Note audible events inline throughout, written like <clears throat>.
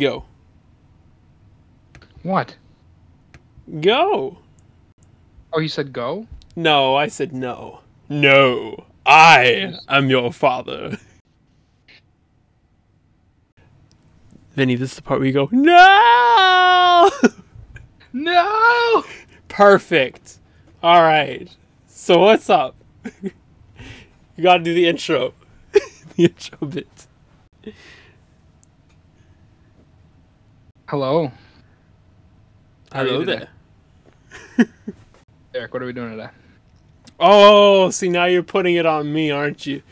Go. What? Go. Oh, you said go? No, I said no. No. I am your father. Vinny, this is the part where you go, No! <laughs> No! Perfect. All right. So what's up? <laughs> you got to do the intro. <laughs> the intro bit. Hello. How are you Hello there. <laughs> Eric, what are we doing today? Oh, see now you're putting it on me, aren't you?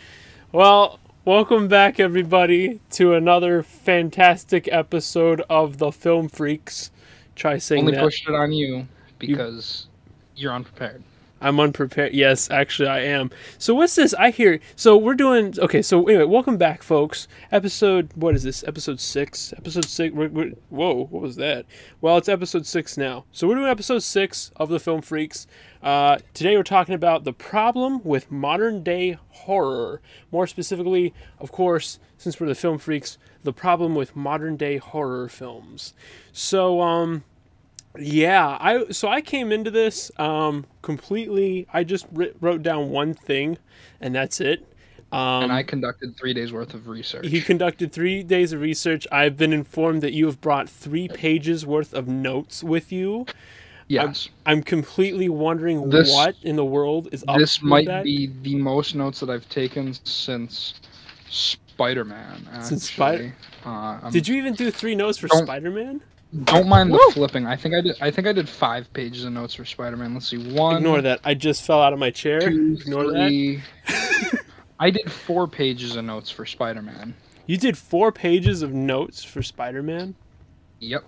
Well, welcome back everybody to another fantastic episode of the Film Freaks. Try saying Only that. pushed it on you because you... are unprepared. I'm unprepared. Yes, actually, I am. So what's this? I hear. So we're doing. Okay. So anyway, welcome back, folks. Episode. What is this? Episode six. Episode six. We're, we're, whoa. What was that? Well, it's episode six now. So we're doing episode six of the Film Freaks. Uh, today we're talking about the problem with modern day horror. More specifically, of course, since we're the Film Freaks, the problem with modern day horror films. So um yeah, I so I came into this um, completely. I just writ, wrote down one thing, and that's it. Um, and I conducted three days worth of research. he conducted three days of research. I've been informed that you have brought three pages worth of notes with you. yes. I'm completely wondering This- what in the world is up This might that. be the most notes that I've taken since Spider-Man. Since actually. uh, Did you even do three notes for Spider-Man? Don't mind the Woo! flipping. I think I did. I think I did five pages of notes for Spider-Man. Let's see. One, Ignore that. I just fell out of my chair. two, Ignore that. <laughs> I did four pages of notes for Spider-Man. You did four pages of notes for Spider-Man. Yep.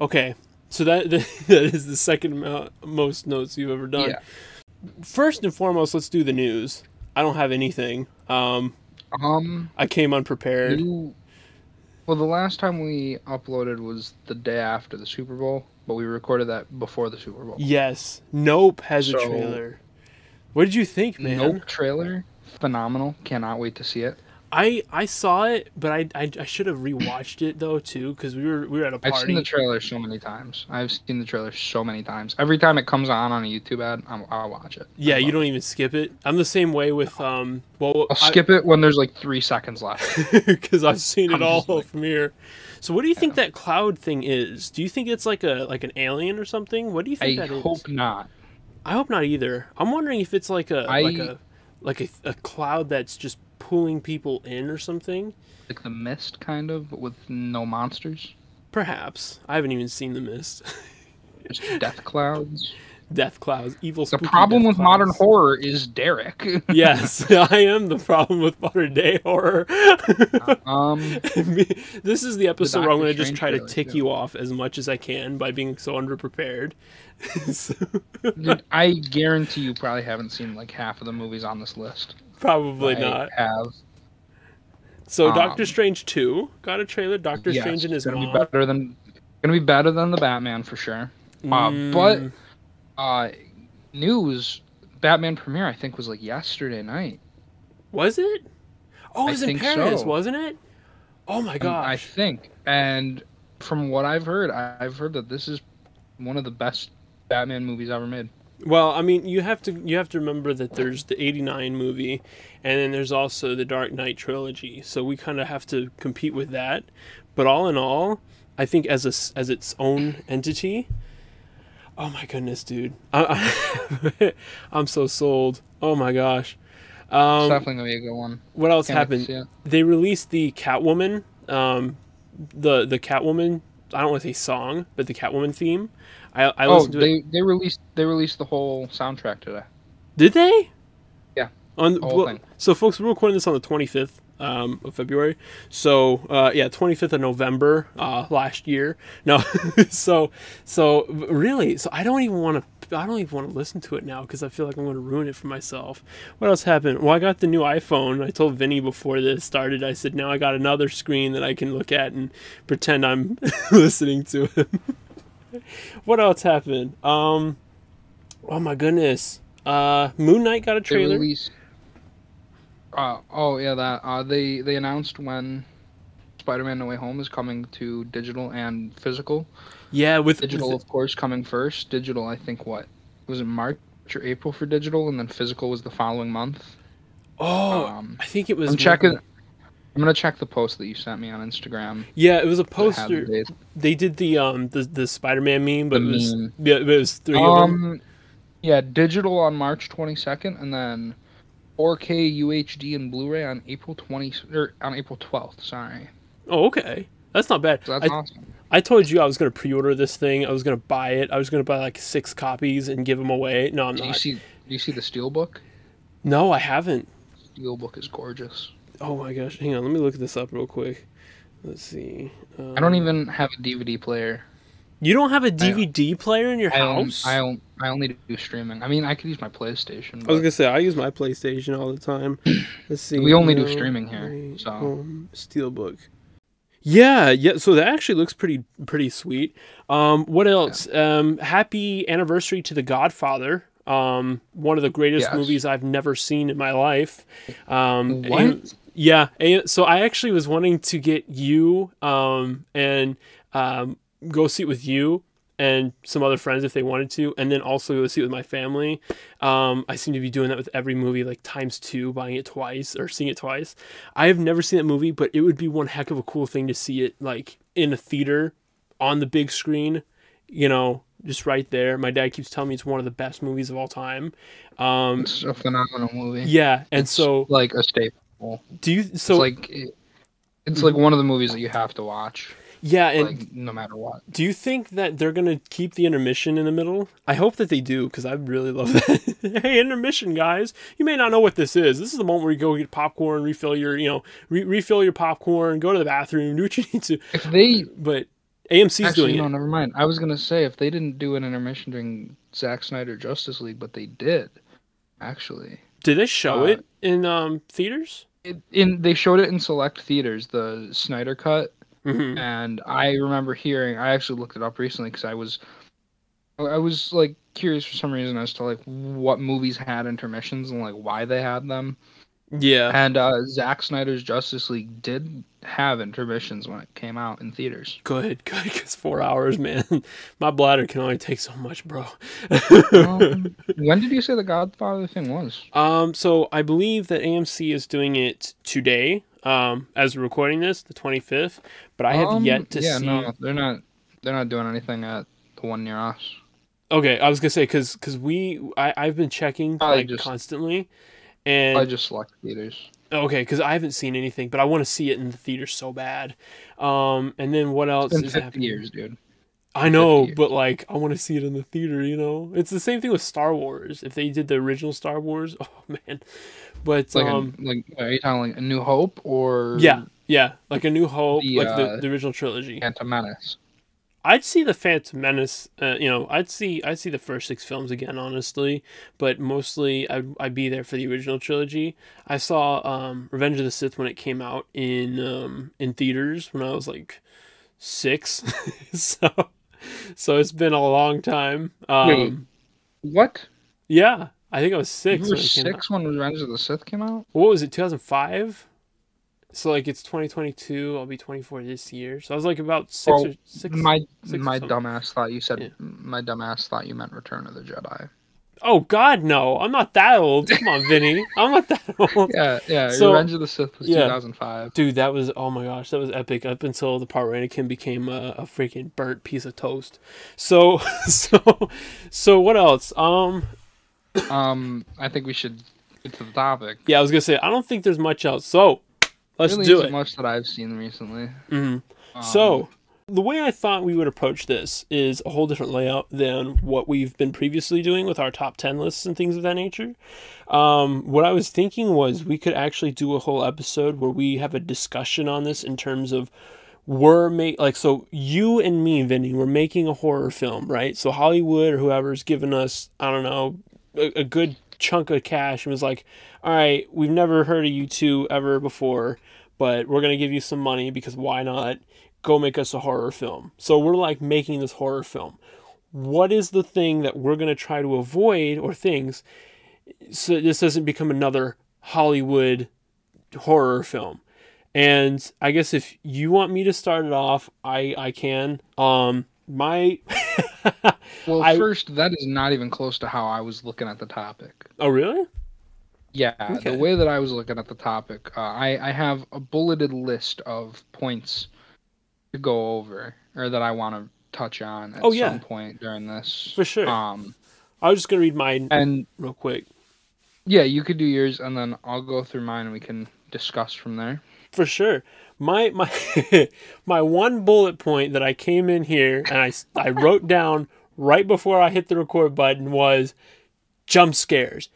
Okay, so that <laughs> that is the second most notes you've ever done. Yeah. First and foremost, let's do the news. I don't have anything. Um, Um. I came unprepared. You, well, the last time we uploaded was the day after the Super Bowl, but we recorded that before the Super Bowl. Yes, Nope has a trailer. What did you think, man? Nope trailer, phenomenal. Cannot wait to see it. I I saw it, but I I, I should have rewatched it though too because we were we were at a I've seen the trailer so many times. I've seen the trailer so many times. Every time it comes on on a YouTube ad, I'm, I'll watch it. yeah, you don't even skip it. I'm the same way with um. Well, I'll skip it when there's like three seconds left. <laughs> because I've seen it I'm all like- from here. So, what do you think that cloud thing is? Do you think it's like a like an alien or something? What do you I think that is? I hope not. I hope not either. I'm wondering if it's like a I- like a like a, a cloud that's just pulling people in or something. Like the mist, kind of, but with no monsters. Perhaps I haven't even seen the mist. <laughs> Just death clouds. death clouds, evil. The problem with modern horror is Derek. <laughs> yes, <laughs> I am the problem with modern day horror. um, this is the episode where I'm going to just try to tick too. you off as much as I can by being so underprepared. So- dude, I guarantee you probably haven't seen like half of the movies on this list. Probably I not. Have. So Um, Doctor Strange two got a trailer. Doctor Yes, Strange and his gonna mom. be better than gonna be better than the Batman for sure. Uh, but Mm, uh, news Batman premiere I think was like yesterday night. was it? Oh, it was in Paris, so. wasn't it? Oh my Um, gosh! I think, and from what I've heard, I've heard that this is one of the best Batman movies ever made. Well, I mean, you have to you have to remember that there's the '89 movie, and then there's also the Dark Knight trilogy. So we kind of have to compete with that. But all in all, I think as a, as its own entity. Oh my goodness, dude! I, I, <laughs> I'm so sold. Oh my gosh. It's Um, definitely gonna be a good one. what else Can't happened? they released the Catwoman, um, the the Catwoman. I don't want to say song, but the Catwoman theme. I I Oh, listened to it. they they released they released the whole soundtrack today. Did they? Yeah. On The whole well, so, folks, we're recording this on the 25th um, of February. So, uh, yeah, 25th of November uh, last year. <laughs> No, so so really, so I don't even want to. I don't even want to listen to it now because I feel like I'm going to ruin it for myself. What else happened? Well, I got the new iPhone. I told Vinny before this started. I said now I got another screen that I can look at and pretend I'm <laughs> listening to him. <laughs> what else happened? Um, oh my goodness. Uh, Moon Knight got a trailer. Uh, oh yeah, that uh, they they announced when Spider-Man: No Way Home is coming to digital and physical. Yeah, with Digital, with- of course, coming first. Digital, I think what was it March or April for digital, and then physical was the following month. oh, um, I think it was. I'm checking. I'm gonna check the post that you sent me on Instagram. Yeah, it was a poster. They did the um the the Spider-Man meme, but The it was meme. yeah, it was three of them. Um, yeah, digital on March 22nd, and then 4K UHD and Blu-ray on April 20 or on April 12th. Sorry, Oh, okay, that's not bad. so that's I, awesome. I told you I was gonna pre-order this thing. I was gonna buy it. I was gonna buy like six copies and give them away. No, I'm Do you not. see? Do you see the Steelbook? No, I haven't. Steelbook is gorgeous. Oh my gosh, hang on. Let me look this up real quick. Let's see. Um, I don't even have a DVD player. You don't have a DVD player in your I house? I own, I only do streaming. I mean, I could use my PlayStation. I was gonna say I use my PlayStation all the time. <clears throat> Let's see. We only do streaming here, so. Home Steelbook. Yeah, yeah. So that actually looks pretty pretty sweet. Um, what else? Um, happy anniversary to The Godfather. Um, one of the greatest Yes. movies I've never seen in my life. Um, What? and- yeah. So I actually was wanting to get you um, and um, go see it with you and some other friends if they wanted to, and then also go see it with my family. Um, I seem to be doing that with every movie, like times two, buying it twice or seeing it twice. I have never seen that movie, but it would be one heck of a cool thing to see it like in a theater on the big screen, you know, just right there. My dad keeps telling me it's one of the best movies of all time. Um, It's a phenomenal movie. yeah, and It's so like a staple. Do you? It's So like it- it's like one of the movies that you have to watch, yeah, and like no matter what. Do you think that they're gonna keep the intermission in the middle? I hope that they do because I really love <laughs> that. hey, intermission, guys! You may not know what this is. This is the moment where you go get popcorn, refill your, you know, re- refill your popcorn, go to the bathroom, do what you need to. If they But AMC's actually doing no, it. never mind. I was gonna say if they didn't do an intermission during Zack Snyder Justice League, but they did, actually. Did they show uh, it in um theaters? It, in they showed it in select theaters, the Snyder cut, hmm and I remember hearing. I actually looked it up recently because I was, I was like curious for some reason as to like what movies had intermissions and like why they had them. Yeah. And uh, Zack Snyder's Justice League did have intermissions when it came out in theaters. Good, good, because four hours, man. <laughs> My bladder can only take so much, bro. Um, <laughs> when did you say the Godfather thing was? Um, so I believe that AMC is doing it today, um, as we're recording this, the 25th, but I have Um, yet to yeah, see. Yeah, no, they're not. They're not doing anything at the one near us. Okay, I was gonna say because because we I I've been checking Probably like just- constantly, I and just select theaters. okay, because I haven't seen anything, but I want to see it in the theater so bad. Um, and then what else is 50 happening? years, dude. I know, but like I want to see it in the theater. You know, it's the same thing with Star Wars. If they did the original Star Wars, <laughs> oh man. But Like, um, a, like are you talking like A New Hope or yeah, yeah, like a New Hope, The, like the, uh, the original trilogy. Phantom Menace? I'd see the Phantom Menace. Uh, you know, I'd see I'd see the first six films again, honestly. But mostly, I'd, I'd be there for the original trilogy. I saw um, Revenge of the Sith when it came out in um, in theaters when I was like six. <laughs> so so it's been a long time. Um, Wait. What? Yeah, I think I was six. you were when it came out. six when Revenge of the Sith came out? What was it? Two thousand five. So like it's twenty twenty two. I'll be twenty four this year. So I was like about six Oh, or six. My six my dumbass thought you said Yeah. my dumbass thought you meant Return of the Jedi. Oh God, no! I'm not that old. Come on, Vinny. I'm not that <laughs> old. Yeah, yeah. So- Revenge of the Sith was yeah. 2005. Dude, that was oh my gosh, that was epic. Up until the part where Anakin became a, a freaking burnt piece of toast. So, <laughs> so, so what else? Um, Um, I think we should get to the topic. yeah, I was gonna say I don't think there's much else. So, let's really do it. much that I've seen recently. Mhm. Um, So, the way I thought we would approach this is a whole different layout than what we've been previously doing with our top 10 lists and things of that nature. Um, what I was thinking was we could actually do a whole episode where we have a discussion on this in terms of we're make like so you and me Vinny we're making a horror film right so Hollywood or whoever's given us I don't know a, a good chunk of cash and was like all right we've never heard of you two ever before but we're gonna give you some money because why not go make us a horror film? So we're like making this horror film. What is the thing that we're gonna try to avoid or things so this doesn't become another Hollywood horror film? And I guess if you want me to start it off, I I can. Um, my <laughs> Well, I- first, that is not even close to how I was looking at the topic. oh really? Yeah, Okay. the way that I was looking at the topic, uh, I I have a bulleted list of points to go over, or that I want to touch on at Oh, yeah. some point during this. For sure. Um, I was just gonna read mine and real quick. yeah, you could do yours, and then I'll go through mine, and we can discuss from there. For sure. My my <laughs> my one bullet point that I came in here and I I wrote down right before I hit the record button was jump scares.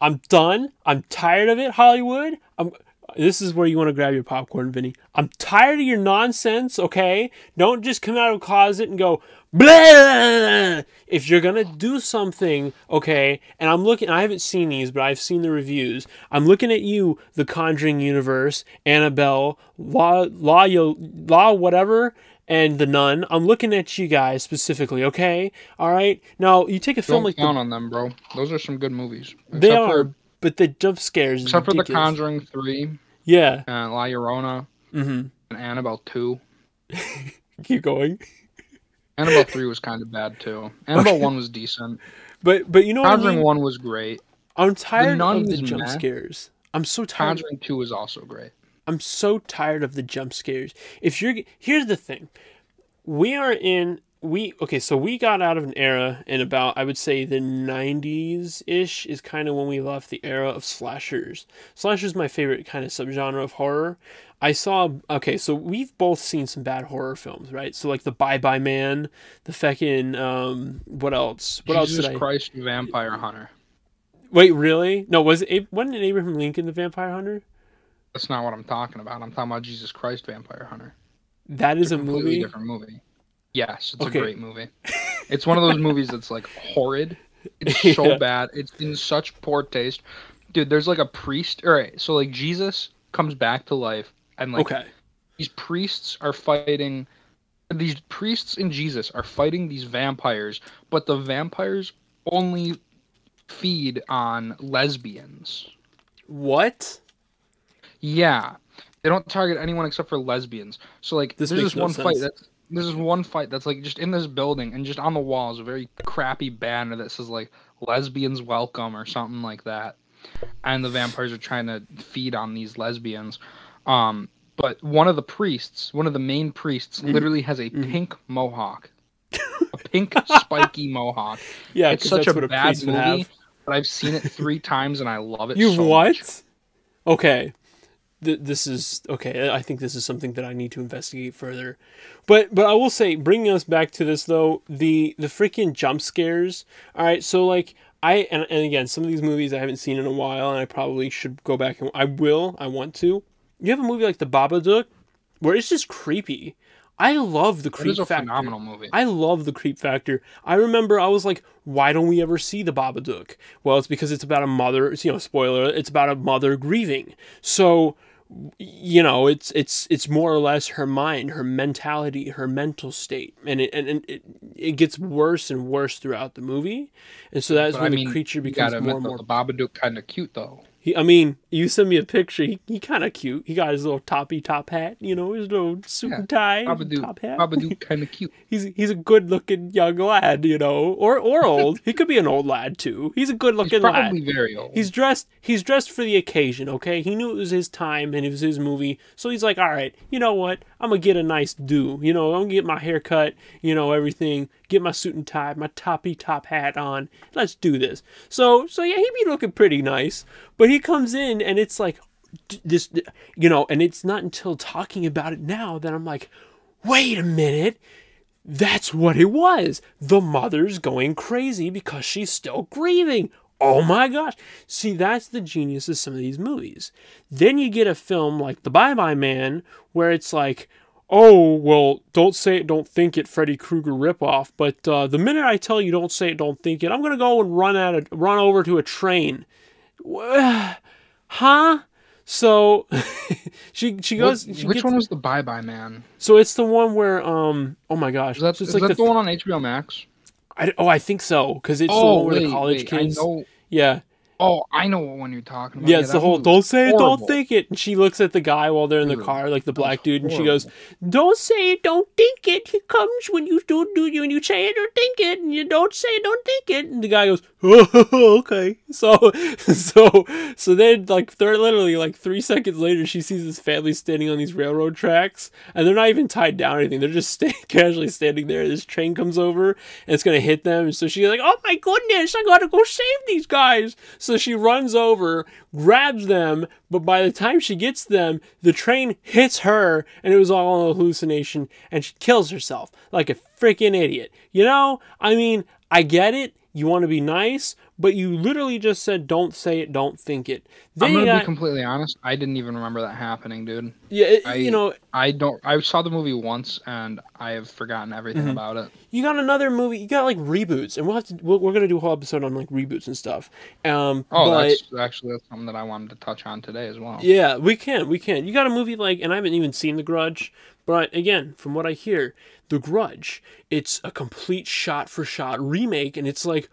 I'm done. I'm tired of it, Hollywood. I'm this is where you want to grab your popcorn, Vinny. I'm tired of your nonsense, okay? Don't just come out of a closet and go blah. If you're gonna do something, okay, and I'm looking I haven't seen these, but I've seen the reviews. I'm looking at you, the Conjuring universe, Annabelle, Law Law Yo- Law whatever, and the Nun. I'm looking at you guys specifically, okay? Alright? Now you take a film Don't like the count on them, bro. Those are some good movies. they Except are, for, but the jump scares. except for The. Conjuring Three, Yeah. uh, La Llorona, Mm-hmm. and Annabelle Two. <laughs> Keep going. Annabelle Three was kind of bad too. Annabelle One was decent. But but you know what I mean? One was great. I'm tired Nun of the jump meh. scares. I'm so tired. Conjuring Two was also great. I'm so tired of the jump scares. If you're here's the thing, we are in we okay. So we got out of an era in about I would say the '90s ish is kind of when we left the era of slashers. Slashers my favorite kind of subgenre of horror. I saw okay, so we've both seen some bad horror films, right? So like the Bye Bye Man, the feckin' um, what else? What else Jesus did I? Christ, Vampire Hunter. Wait, really? No, was it wasn't it Abraham Lincoln the Vampire Hunter? That's not what I'm talking about. I'm talking about Jesus Christ, Vampire Hunter. That is a completely movie. different movie. Yes, it's Okay. a great movie. It's one of those movies that's like horrid. It's <laughs> so Yeah. bad. It's in such poor taste. Dude, there's like a priest. All right, so like Jesus comes back to life and like Okay. these priests are fighting these priests and Jesus are fighting these vampires, but the vampires only feed on lesbians. What? Yeah, they don't target anyone except for lesbians. So like, This there's this no one fight that's there's this one fight that's like just in this building and just on the wall is a very crappy banner that says like lesbians welcome or something like that, and the vampires are trying to feed on these lesbians. Um, but one of the priests, one of the main priests, Mhm. literally has a Mhm. pink mohawk, a <laughs> pink spiky mohawk. Yeah, it's such a bad movie, but I've seen it three <laughs> times and I love it. You so what? much. Okay. Th- this is okay. I think this is something that I need to investigate further. But but I will say, bringing us back to this though, the the freaking jump scares. All right, so like I and, and again, some of these movies I haven't seen in a while, and I probably should go back and I will. I want to. You have a movie like The Babadook, where it's just creepy. I love the creep is a factor. phenomenal movie. I love the creep factor. I remember I was like, why don't we ever see the Babadook? Well, it's because it's about a mother, it's, you know, spoiler, it's about a mother grieving. So, you know, it's it's it's more or less her mind, her mentality, her mental state. And it and, and it, it gets worse and worse throughout the movie. And so that's But when I the creature becomes more and more the Babadook kind of cute though. He, I mean, you sent me a picture. He, he kind of cute. He got his little toppy top hat, you know, his little suit Yeah, and tie Babadook, top hat. Babadook <laughs> kind of cute. he's he's a good looking young lad, you know, or or <laughs> old. he could be an old lad too. He's a good looking lad. probably very old. He's dressed he's dressed for the occasion, okay? He knew it was his time and it was his movie. So he's like, "All right, you know what? I'm to get a nice do. You know, I'm to get my hair cut, you know, everything, get my suit and tie, my toppy top hat on. Let's do this." So so yeah, he'd be looking pretty nice. But he comes in and it's like this you know, and it's not until talking about it now that I'm like, "Wait a minute. That's what it was. The mother's going crazy because she's still grieving. Oh my gosh. See, that's the genius of some of these movies. Then you get a film like The Bye Bye Man, where it's like, oh, well, don't say it, don't think it, Freddy Krueger ripoff. But uh, the minute I tell you don't say it, don't think it, I'm going to go and run, at a, run over to a train. Huh? So <laughs> she she What- goes. she which one was the Bye Bye Man? So it's the one where um oh my gosh Is that, so it's is like that the, the, one on HBO Max? I, oh I think so because it's the oh, where wait, the college wait, kids yeah Oh, I know what one you're talking about. Yeah, it's the whole "don't say it, don't think it." And she looks at the guy while they're in the car, like the black dude, and she goes, "Don't say it, don't think it. He comes when you do do you and you say it or think it, and you don't say it, don't think it." And the guy goes, "Oh, <laughs> okay." So, <laughs> so, so then, like, they're literally like three seconds later, she sees this family standing on these railroad tracks, and they're not even tied down or anything. They're just <laughs> stay- casually standing there. This train comes over, and it's gonna hit them. So she's like, "Oh my goodness, I gotta go save these guys." So she runs over, grabs them, but by the time she gets them, the train hits her, and it was all a hallucination, and she kills herself like a freaking idiot. You know, I mean, I get it. You want to be nice, but you literally just said, "Don't say it, don't think it." I'm gonna got, be completely honest. I didn't even remember that happening, dude. yeah, it- I- you know, I don't. I saw the movie once, and I have forgotten everything Mhm. about it. you got another movie. You got like reboots, and we'll have to. We're, we're gonna do a whole episode on like reboots and stuff. Um, Oh, but, that's actually that's something that I wanted to touch on today as well. Yeah, we can, we can. You got a movie like, and I haven't even seen The Grudge, but again, from what I hear, The Grudge, it's a complete shot for shot remake, and it's like,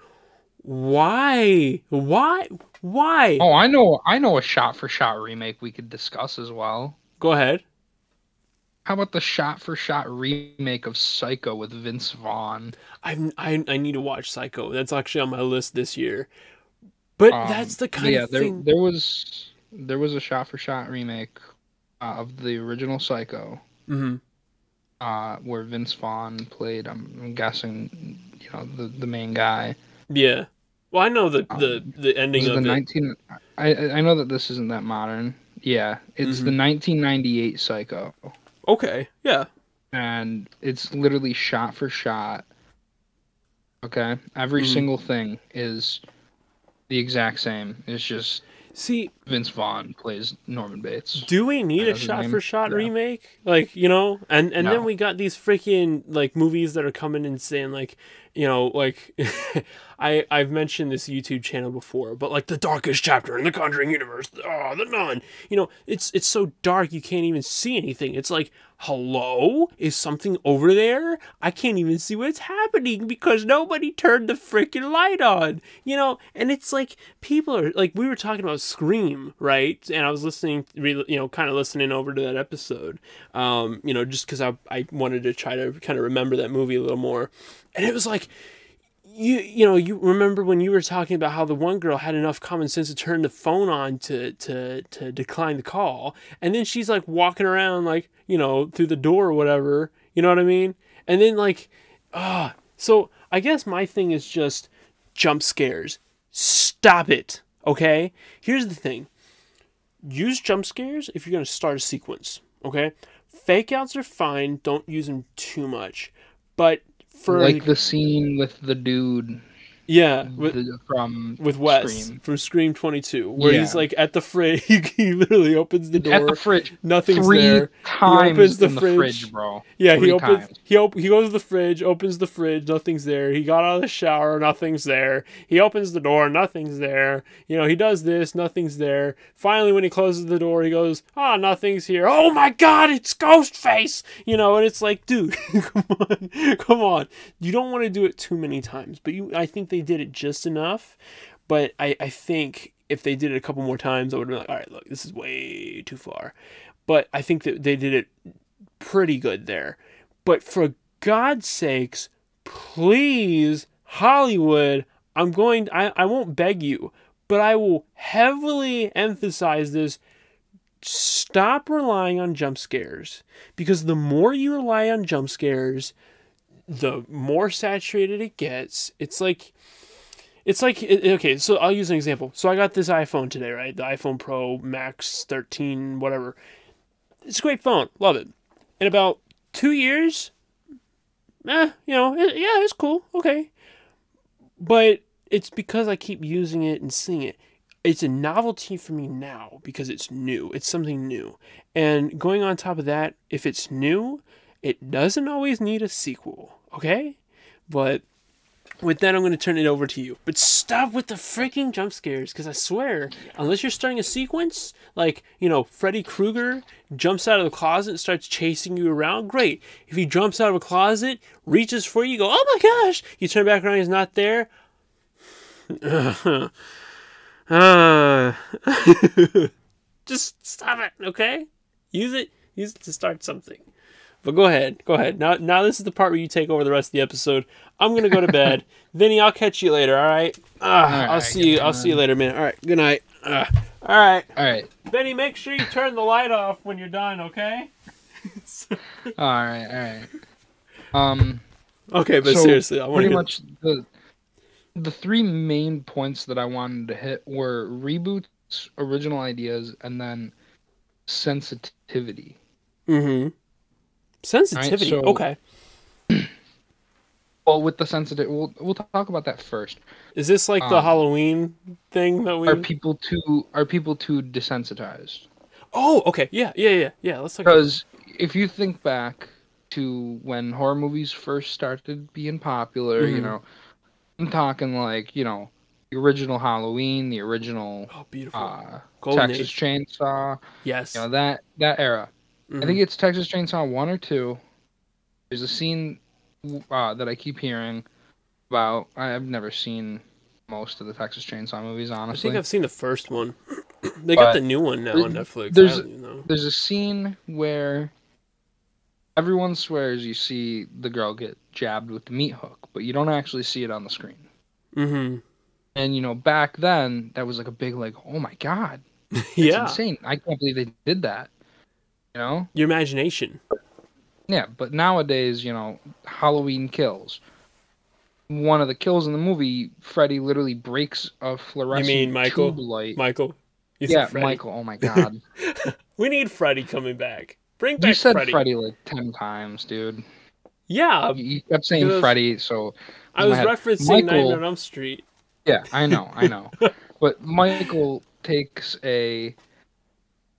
why, why, why? Oh, I know. I know a shot for shot remake we could discuss as well. Go ahead. How about the shot for shot remake of Psycho with Vince Vaughn? I, I I need to watch Psycho. That's actually on my list this year. But Um, that's the kind yeah, of there thing. there was there was a shot for shot remake uh, of the original Psycho, hmm uh, where Vince Vaughn played. I'm, I'm guessing, you know, the the main guy. Yeah. Well, I know the the Um, the ending This is of the it. 19. I I know that this isn't that modern. Yeah, it's Mm-hmm. the 1998 Psycho, Okay. Yeah. and it's literally shot for shot. Okay, every Mhm. single thing is the exact same. It's just See, Vince Vaughn plays Norman Bates. Do we need a shot for shot Yeah. remake? Like, you know, and and then we got these freaking like movies that are coming and saying like, you know, like <laughs> I I've mentioned this YouTube channel before, but like the darkest chapter in the Conjuring universe, oh, the nun. You know, it's it's so dark you can't even see anything. It's like, hello, is something over there? I can't even see what's happening because nobody turned the freaking light on. You know, and it's like people are like we were talking about Scream, right? And I was listening, you know, kind of listening over to that episode, um, you know, just because I I wanted to try to kind of remember that movie a little more, and it was like you you know you remember when you were talking about how the one girl had enough common sense to turn the phone on to to to decline the call and then she's like walking around like you know through the door or whatever you know what i mean? And then like ah so i guess my thing is just jump scares. Stop it okay? Here's the thing. Use jump scares if you're going to start a sequence okay? Fake outs are fine don't use them too much but like the scene with the dude yeah, with, the- from with Wes Scream. from Scream 22, where he's like at the fridge. He, <laughs> he literally opens the door. at the fridge nothing's three there. times opens the in the fridge. fridge, bro. Yeah, he opens. times. He op- He goes to the fridge, opens the fridge. Nothing's there. He got out of the shower. Nothing's there. He opens the door. Nothing's there. You know, he does this. Nothing's there. Finally, when he closes the door, he goes, "Ah, nothing's here. Oh my God, it's Ghostface!" You know, and it's like, dude, <laughs> come on, come on. You don't want to do it too many times, but you. I think they did it just enough. But I, I think if they did it a couple more times, I would have been like, all right, look, this is way too far. But I think that they did it pretty good there. But for God's sakes, please, Hollywood, I'm going, I, I won't beg you, but I will heavily emphasize this. Stop relying on jump scares because the more you rely on jump scares, the more saturated it gets. It's like, it's like okay. So I'll use an example. So I got this iPhone today, right? The iPhone Pro Max 13, whatever. It's a great phone, love it. In about two years, eh, you know, it, yeah, it's cool, okay. But it's because I keep using it and seeing it. It's a novelty for me now because it's new. It's something new. And going on top of that, if it's new, it doesn't always need a sequel, okay? But with that, I'm going to turn it over to you. But stop with the freaking jump scares, because I swear, unless you're starting a sequence, like, you know, Freddy Krueger jumps out of the closet and starts chasing you around, great. If he jumps out of a closet, reaches for you, you go, oh my gosh! You turn back around, he's not there. Uh, <laughs> just stop it, okay? Use it. Use it to start something. But go ahead. Go ahead. Now, now this is the part where you take over the rest of the episode. I'm gonna go to bed. <laughs> Vinny, I'll catch you later. All right. Uh, All I'll see you. I'll see you later, man. All right. Good night. Uh, all right. All right, Vinny, make sure you turn the light off when you're done, okay? <laughs> all right, all right. Um, Okay, but So, seriously, I want pretty much the the three main points that I wanted to hit were reboots, original ideas, and then sensitivity. Mm-hmm. Sensitivity. so- okay. <clears throat> Well, with the sensitive, we'll we'll talk about that first. Is this like the um, Halloween thing that we? Are people too are people too desensitized? Oh, okay. Yeah, yeah, yeah, yeah. Let's talk. About... Because if you think back to when horror movies first started being popular, you Mhm. know, I'm talking like you know the original Halloween, the original Oh, beautiful. uh, Golden Texas Age. Chainsaw, Yes. you know that that era. I Mhm. think it's Texas Chainsaw one or two. There's a scene uh, that I keep hearing about. I've never seen most of the Texas Chainsaw movies, honestly. I think I've seen the first one. <clears throat> they got But the new one now on Netflix. There's- know. There's a scene where everyone swears you see the girl get jabbed with the meat hook, but you don't actually see it on the screen. Mm-hmm. And you know, back then that was like a big like, oh my god, <laughs> it's yeah. insane! I can't believe they did that. You know? Your imagination. Yeah, but nowadays, you know, Halloween kills. One of the kills in the movie, Freddy literally breaks a fluorescent mean Michael? tube light. Michael. You yeah, Michael. Oh my god, <laughs> <laughs> We need Freddy coming back. Bring back you said Freddy. Freddy. like ten times, dude. Yeah, You, you kept saying because- Freddy, so I was referencing Michael- Nightmare on Elm Street. yeah, I know, I know. <laughs> but Michael takes a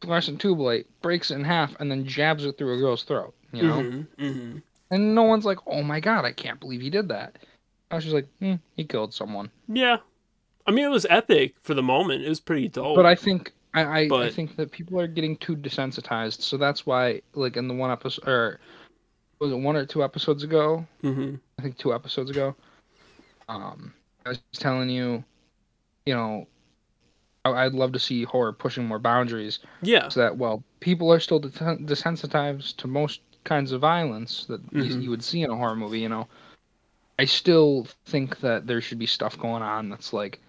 fluorescent tube light, breaks it in half, and then jabs it through a girl's throat. You know, Mhm, mhm. and no one's like, "Oh my god, I can't believe he did that." I was just like, hmm, "He killed someone." Yeah. I mean, it was epic for the moment. It was pretty dope. But I think I, I, I think that people are getting too desensitized, so that's why, like in the one episode, or was it one or two episodes ago? hmm I think two episodes ago. Um, I was telling you, you know, I, I'd love to see horror pushing more boundaries, Yeah. so that well, people are still deten- desensitized to most kinds of violence that you, Mhm. you would see in a horror movie. You know, I still think that there should be stuff going on that's like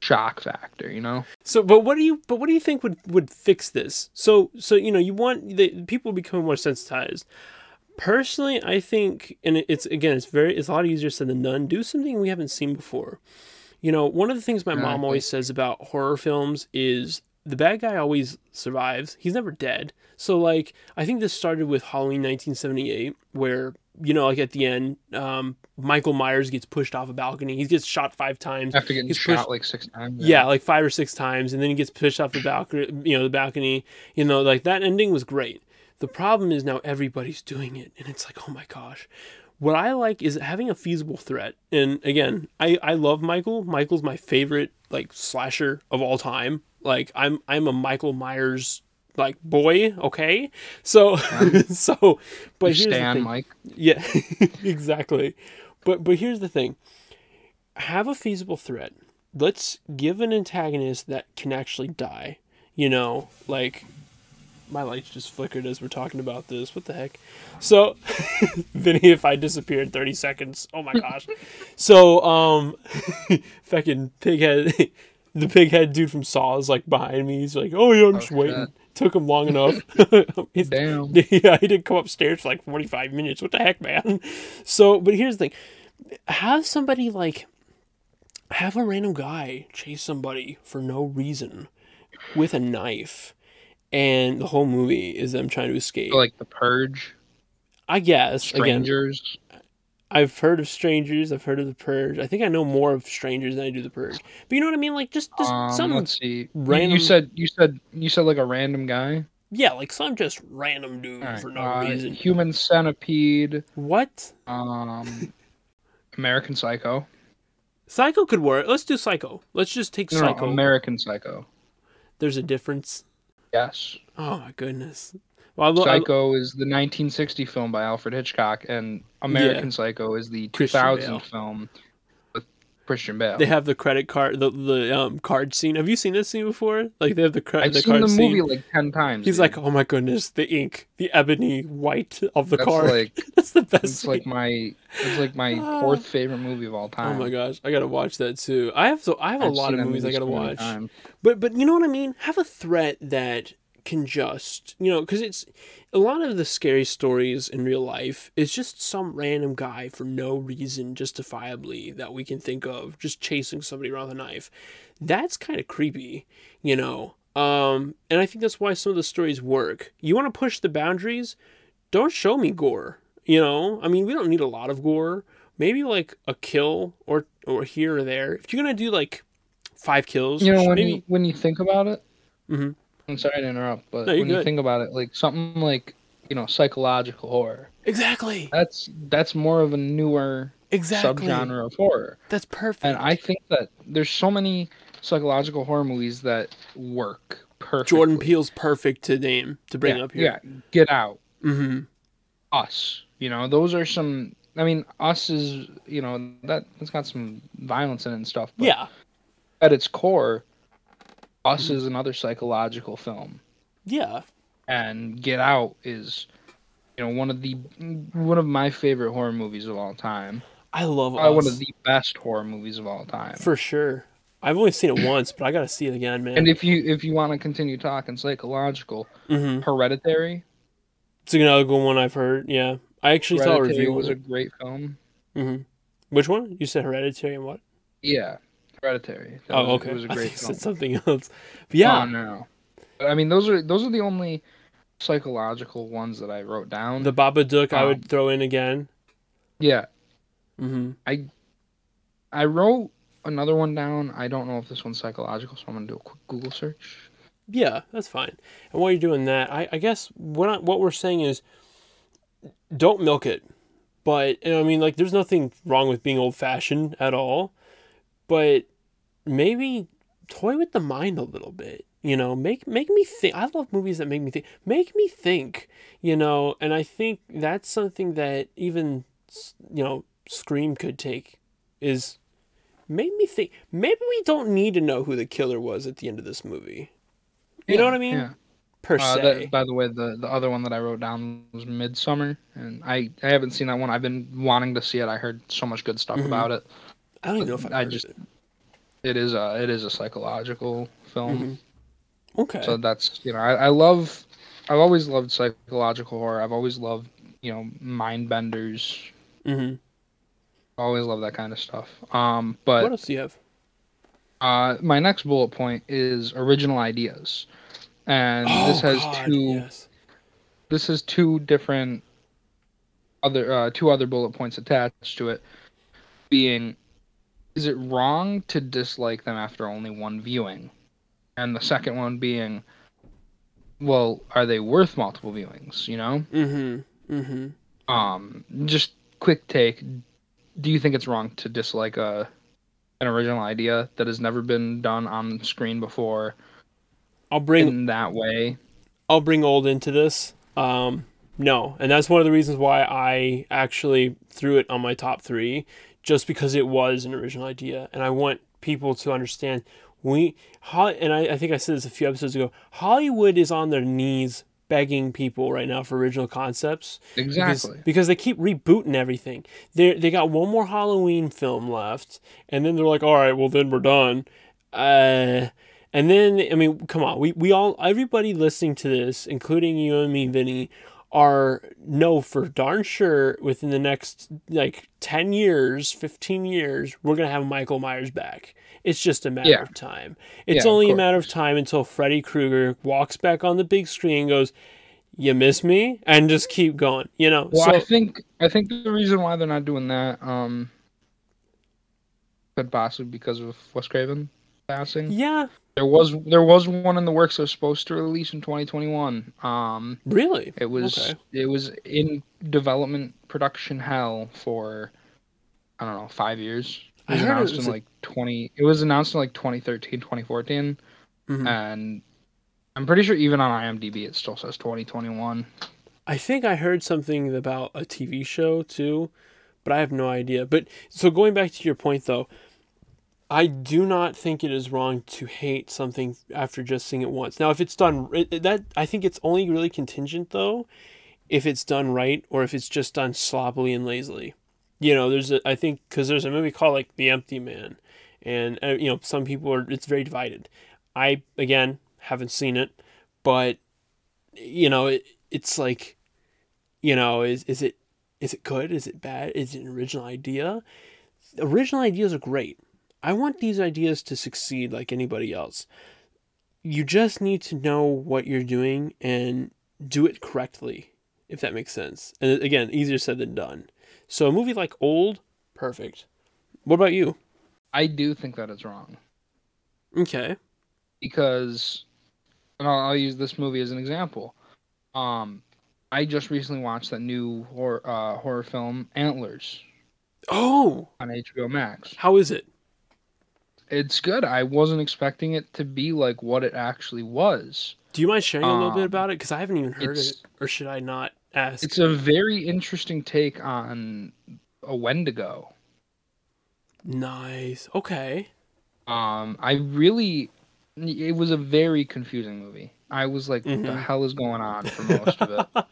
shock factor. You know. So, but what do you, but what do you think would would fix this? So, so you know, you want the people become more sensitized. Personally, I think, and it's again, it's very, it's a lot easier said than done. Do something we haven't seen before. You know, one of the things my mom always says about horror films is the bad guy always survives. He's never dead. So, like, I think this started with Halloween 1978, where you know, like at the end, um, Michael Myers gets pushed off a balcony. He gets shot five times. After getting He's shot pushed- like six times. Yeah, like five or six times, and then he gets pushed off the balcony. You know, the balcony. You know, like that ending was great. The problem is now everybody's doing it, and it's like, oh my gosh. What I like is having a feasible threat. And again, I I love Michael. Michael's my favorite like slasher of all time. Like I'm I'm a Michael Myers like boy. Okay, so <laughs> so, but here's the thing. Mike. Yeah, <laughs> exactly. But but here's the thing. Have a feasible threat. Let's give an antagonist that can actually die. You know, like my lights just flickered as we're talking about this. What the heck? So, <laughs> Vinny, if I disappear in 30 seconds, oh my gosh. <laughs> so, um, <laughs> fucking pighead, the pighead dude from Saw is like behind me. He's like, oh yeah, I'm just waiting. Took him long enough. He's- Damn. yeah, he didn't come upstairs for like 45 minutes. What the heck, man? So, but here's the thing have somebody like, have a random guy chase somebody for no reason with a knife. And the whole movie is them trying to escape. Like the Purge, I guess. Again, Strangers. I've heard of Strangers. I've heard of The Purge. I think I know more of Strangers than I do The Purge. But you know what I mean? Like, just, just Um, some, let's see. You- random- You said you said you said like a random guy. yeah, like some just random dude Alright, for no uh, reason. Human Centipede. What? Um, <laughs> American Psycho. Psycho could work. Let's do Psycho. Let's just take No, no, Psycho. American Psycho. There's a difference. Yes. Oh my goodness. Well, lo- Psycho is the 1960 film by Alfred Hitchcock, and American Psycho is the Christian 2000 Bale. film. Christian Bale. They have the credit card, the the um card scene. Have you seen this scene before? Like they have the credit, I've the seen card the scene. movie like ten times. He's dude. like, oh my goodness, the ink, the ebony white of the That's card. like <laughs> That's the best. it's like my it's like my Ah. fourth favorite movie of all time. Oh my gosh, I gotta watch that too. I have so I have a I've lot of movies I gotta watch. But but you know what I mean? Have a threat that can just you know because it's a lot of the scary stories in real life is just some random guy for no reason justifiably that we can think of just chasing somebody around with a knife. That's kind of creepy, you know. Um, and I think that's why some of the stories work. You want to push the boundaries? Don't show me gore. You know, I mean, we don't need a lot of gore. Maybe like a kill or or here or there. If you're gonna do like five kills, You know when maybe you when you think about it. Mhm. I'm sorry to interrupt, but No, when you think about it, like something like you know psychological horror, exactly, that's that's more of a newer exactly. subgenre of horror. That's perfect. And I think that there's so many psychological horror movies that work perfect. Jordan Peele's perfect to name to bring yeah, up here. Yeah, Get Out, Mm-hmm. Us. You know, those are some. I mean, Us is you know that that's got some violence in it and stuff. But Yeah. At its core, Us is another psychological film, Yeah. and Get Out is, you know, one of the one of my favorite horror movies of all time. I love Probably one of the best horror movies of all time. For sure. I've only seen it once, but I gotta see it again, man. and if you if you want to continue talking psychological, mm-hmm. Hereditary. It's another good one I've heard. Yeah. I actually saw a review. was on a great film. Mm-hmm. Which one? You said Hereditary and what? Yeah, Hereditary. That oh, was, okay. It was a <laughs> I great film. said something else. But yeah. Oh, no. I mean, those are those are the only psychological ones that I wrote down. The Babadook I Um, would throw in again. yeah, Mm-hmm. I wrote another one down. I don't know if this one's psychological, so I'm gonna do a quick Google search. Yeah, that's fine. And while you're doing that, I, I guess what I, what we're saying is, don't milk it. But I mean, like, there's nothing wrong with being old fashioned at all. But maybe toy with the mind a little bit. You know, make make me think. I love movies that make me think. Make me think. You know, and I think that's something that even you know Scream could take is make me think. Maybe we don't need to know who the killer was at the end of this movie. You know what I mean? Yeah. Per Uh, se. that, by the way, the the other one that I wrote down was Midsommar, and I I haven't seen that one. I've been wanting to see it. I heard so much good stuff Mhm. about it. I don't even know if I heard just- it. It is a it is a psychological film. Mhm. Okay. So that's you know I, I love I've always loved psychological horror. I've always loved you know mind benders. Mm-hmm. Always love that kind of stuff. Um, but what else do you have? uh, my next bullet point is original ideas, and this has Oh, God, two. Yes. This has two different other uh, two other bullet points attached to it. Being, is it wrong to dislike them after only one viewing? And the second one being, well, are they worth multiple viewings? You know. Mm-hmm. Mm-hmm. Um, just quick take. Do you think it's wrong to dislike a an original idea that has never been done on screen before I'll bring in that way? I'll bring old into this. Um, no, and that's one of the reasons why I actually threw it on my top three, just because it was an original idea, and I want people to understand we. And I, I think I said this a few episodes ago. Hollywood is on their knees begging people right now for original concepts. because- Exactly. Because, they keep rebooting everything. They they got one more Halloween film left, and then they're like, all right, well then we're done. Uh, and then I mean, come on, we we all everybody listening to this, including you and me, Vinny, are no for darn sure within the next like ten years, fifteen years, we're gonna have Michael Myers back. It's just a matter Yeah. of time. It's Yeah, only a matter of time until Freddy Krueger walks back on the big screen and goes, "You miss me," and just keep going. You know. Well, so I think I think the reason why they're not doing that um could possibly because of Wes Craven passing. yeah, There was there was one in the works that was supposed to release in 2021. Um, really, it was Okay. it was in development production hell for I don't know five years. It I was heard it announced was in a- like 20. It was announced in like 2013, 2014, Mhm. and I'm pretty sure even on IMDb it still says 2021. I think I heard something about a TV show too, but I have no idea. But so going back to your point though, I do not think it is wrong to hate something after just seeing it once. Now, if it's done it, that, I think it's only really contingent though, if it's done right or if it's just done sloppily and lazily. You know, there's a I think because there's a movie called like The Empty Man, and uh, you know some people are it's very divided. I again haven't seen it, but you know it, it's like, you know, is is it is it good? Is it bad? Is it an original idea? Original ideas are great I want these ideas to succeed like anybody else. You just need to know what you're doing and do it correctly, if that makes sense. And again, easier said than done. So a movie like Old, perfect. What about you? I do think that it's wrong. Okay. Because, and I'll, I'll use this movie as an example. Um, I just recently watched that new horror uh, horror film Antlers. Oh, on HBO Max. How is it? It's good. I wasn't expecting it to be like what it actually was. Do you mind sharing a little bit um, about it? Because I haven't even heard it, or should I not ask? It's a very interesting take on a Wendigo. Nice. Okay. Um, I really, it was a very confusing movie. I was like, mm-hmm. "What the mm-hmm. hell is going on?" For most of it.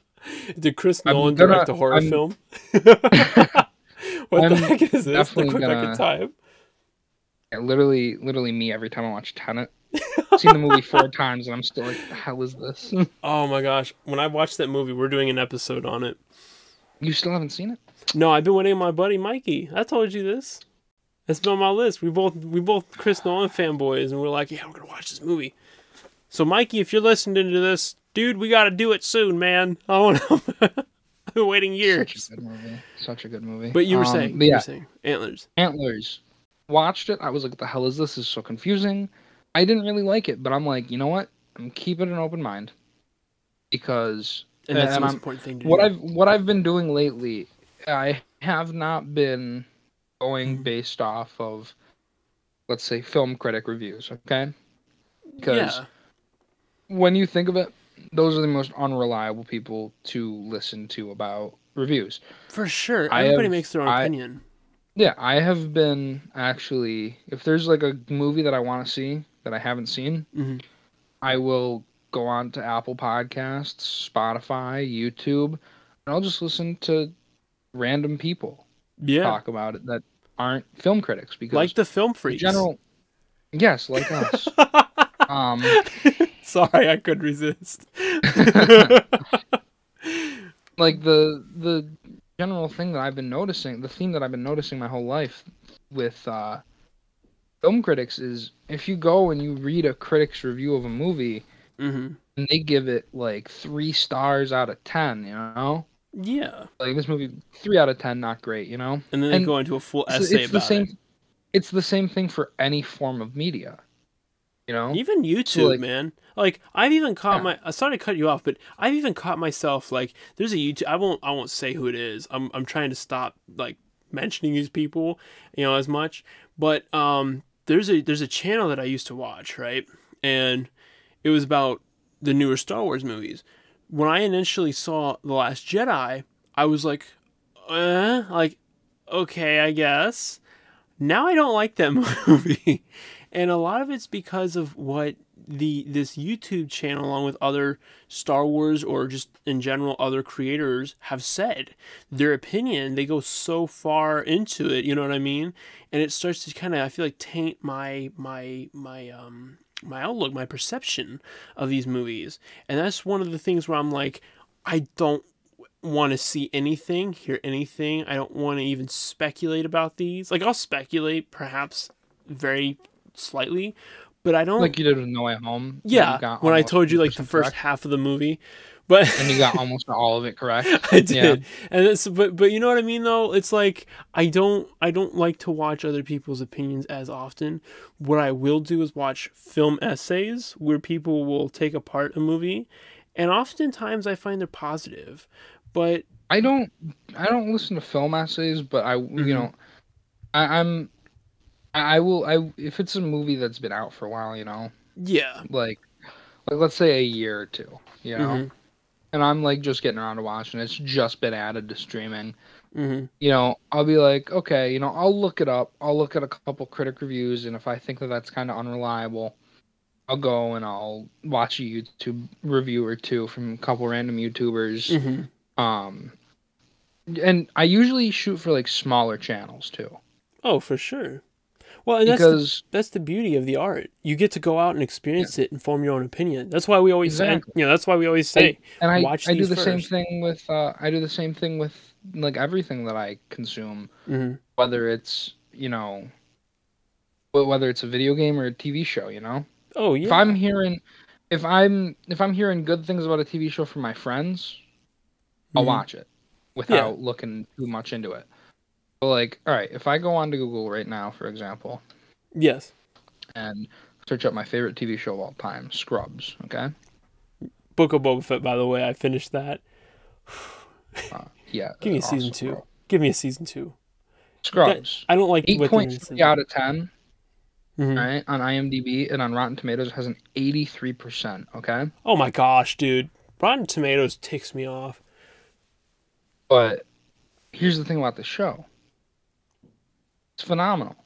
<laughs> Did Chris Nolan gonna, direct a horror I'm, film? <laughs> <laughs> what I'm the heck is this? The quick gonna, time. Yeah, literally, literally me every time I watch Tenet. I've seen the movie <laughs> four times and I'm still like, how is this? <laughs> oh my gosh! When I watched that movie, we're doing an episode on it. You still haven't seen it? No, I've been waiting on my buddy Mikey. I told you this. It's been on my list. We both we both Chris Nolan fanboys, and we're like, yeah, we're gonna watch this movie. So Mikey, if you're listening to this, dude, we gotta do it soon, man. I want to. <laughs> I've been waiting years. Such a good movie. Such a good movie. But you were um, saying, yeah. you were saying antlers. Antlers watched it, I was like, "What the hell is this? this is so confusing." I didn't really like it, but I'm like, you know what? I'm keeping an open mind because and that's and the important thing to what do. I've what I've been doing lately, I have not been going mm-hmm. based off of, let's say, film critic reviews. Okay, because yeah. when you think of it, those are the most unreliable people to listen to about reviews. For sure, everybody have, makes their own I, opinion. Yeah, I have been actually. If there's like a movie that I want to see that I haven't seen, mm-hmm. I will go on to Apple Podcasts, Spotify, YouTube, and I'll just listen to random people yeah. talk about it that aren't film critics because like the film freaks. General, yes, like us. <laughs> um, <laughs> sorry, I could resist. <laughs> like the the general thing that I've been noticing, the theme that I've been noticing my whole life with uh, film critics is if you go and you read a critic's review of a movie mm-hmm. and they give it like three stars out of ten, you know? Yeah. Like this movie, three out of ten, not great, you know? And then they go into a full essay it's, about the same, it. It's the same thing for any form of media. You know, even YouTube, like, man. Like I've even caught yeah. my. Sorry to cut you off, but I've even caught myself. Like there's a YouTube. I won't. I won't say who it is. I'm. I'm trying to stop like mentioning these people, you know, as much. But um, there's a there's a channel that I used to watch, right, and it was about the newer Star Wars movies. When I initially saw the Last Jedi, I was like, uh, like, okay, I guess. Now I don't like that <laughs> movie and a lot of it's because of what the this YouTube channel along with other Star Wars or just in general other creators have said. Their opinion they go so far into it you know what I mean? And it starts to kind of I feel like taint my my my um my outlook my perception of these movies. And that's one of the things where I'm like I don't want to see anything hear anything. I don't want to even speculate about these. Like I'll speculate perhaps very slightly, but I don't like you did with No Way Home. Yeah, when I told you like the first correct. half of the movie, but and you got <laughs> almost all of it correct. <laughs> I did, yeah. and it's but but you know what I mean though. It's like I don't I don't like to watch other people's opinions as often. What I will do is watch film essays where people will take apart a movie, and oftentimes I find they're positive, but I don't I don't listen to film essays, but I mm-hmm. you know I, I'm I will. I if it's a movie that's been out for a while, you know. Yeah. Like, like let's say a year or two, you know. Mm-hmm. And I'm like just getting around to watching. It's just been added to streaming. Mm-hmm. you know, I'll be like, okay, you know, I'll look it up. I'll look at a couple critic reviews, and if I think that that's kind of unreliable, I'll go and I'll watch a YouTube review or two from a couple random YouTubers. Mm-hmm. Um, and I usually shoot for like smaller channels too, Oh, for sure. Well, and that's the, that's the beauty of the art. You get to go out and experience it and form your own opinion. That's why we always say, you know, that's why we always say, and I watch I do the same thing with uh, I do the same thing with like everything that I consume, Mhm. whether it's you know, whether it's a video game or a TV show, you know. oh yeah, if I'm hearing if I'm if I'm hearing good things about a TV show from my friends, I'll Mhm. watch it without looking too much into it. Like, all right, if I go onto Google right now, for example, yes, and search up my favorite TV show of all time, Scrubs, okay? Book of Boba Fett. By the way, I finished that. <sighs> Uh, yeah. Give me a awesome, season two. bro. Give me a season two. Scrubs. I don't like Eight point three out of 10 Mhm. right, on IMDb and on Rotten Tomatoes has an eighty-three percent. Okay, Oh my gosh, dude! Rotten Tomatoes ticks me off. but here's the thing about the show. It's phenomenal.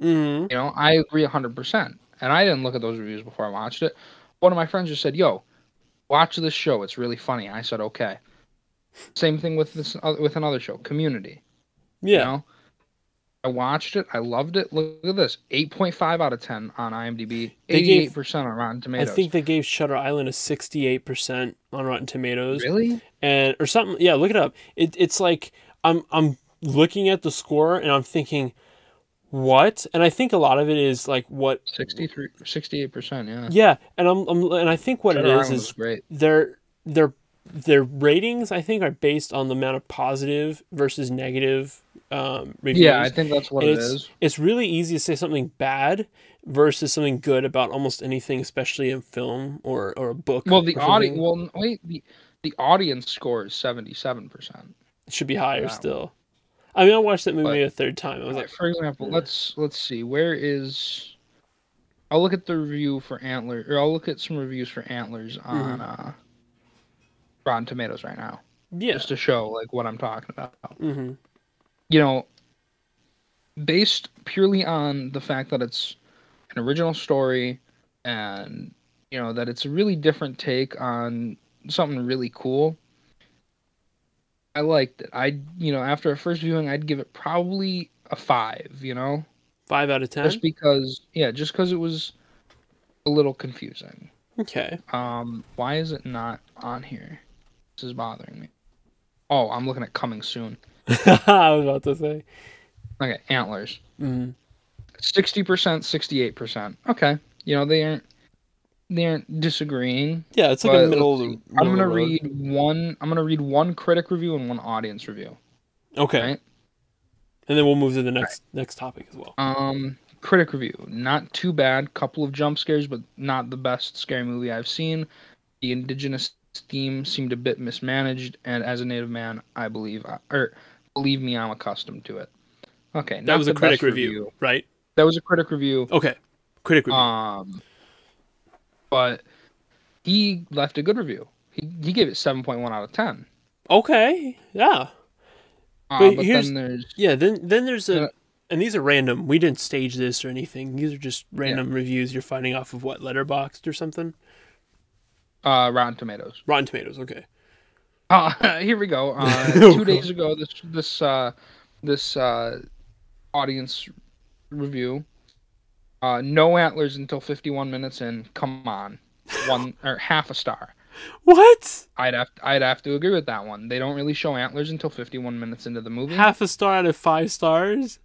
hmm You know, I agree 100%. And I didn't look at those reviews before I watched it. One of my friends just said, "Yo, watch this show. It's really funny." I said, "Okay." Same thing with this uh, with another show, Community. Yeah. You know, I watched it. I loved it. Look at this, 8.5 out of 10 on IMDb, 88% on Rotten Tomatoes. I think they gave Shutter Island a sixty-eight percent on Rotten Tomatoes. really? and or something. Yeah, look it up. It, it's like I'm I'm looking at the score and I'm thinking, what? And I think a lot of it is like what. 63 68%, yeah. Yeah, and I'm, I'm and I think what Shutter it is is great. their their their ratings. I think are based on the amount of positive versus negative um, reviews. Yeah, I think that's what And it it's, is. It's really easy to say something bad versus something good about almost anything, especially in film or, or a book. Well, the audience well, wait, the the audience score is 77%. It should be higher Wow. still. I mean, I watched that movie But- a third time. I was Like, for example, yeah. let's let's see. Where is? I'll look at the review for Antler, or I'll look at some reviews for Antlers on uh, Rotten Tomatoes right now, yeah. just to show like what I'm talking about. hmm You know, based purely on the fact that it's an original story, and you know that it's a really different take on something really cool. I liked it. I, you know, after a first viewing, I'd give it probably a five. You know. Five out of ten. just because yeah just because it was a little confusing Okay. um why is it not on here this is bothering me oh i'm looking at coming soon <laughs> I was about to say. okay antlers Mhm. 60% 68% okay you know they aren't they aren't disagreeing Yeah, it's like a middle. let's Of see. the, i'm gonna road. read one i'm gonna read one critic review and one audience review Okay, right? and then we'll move to the next next topic as well. Um, critic review. Not too bad. Couple of jump scares, but not the best scary movie I've seen. The indigenous theme seemed a bit mismanaged, and as a native man, I believe, I, or believe me, I'm accustomed to it. Okay, That was a critic best review, right? That was a critic review. Okay, critic review. Um, but he left a good review. He he gave it seven point one out of ten. okay, yeah, Uh, But but here's- then there's yeah. Then then there's a, Yeah. and these are random. We didn't stage this or anything. These are just random reviews you're finding off of what Letterboxd or something. uh Rotten Tomatoes. Rotten Tomatoes. Okay. Uh, <laughs> here we go. Uh, <laughs> two days ago, this this uh, this uh, audience review. Uh, no antlers until 51 minutes in. Come on, one <laughs> or half a star. What? I'd have I'd have to agree with that one. They don't really show antlers until 51 minutes into the movie. Half a star out of five stars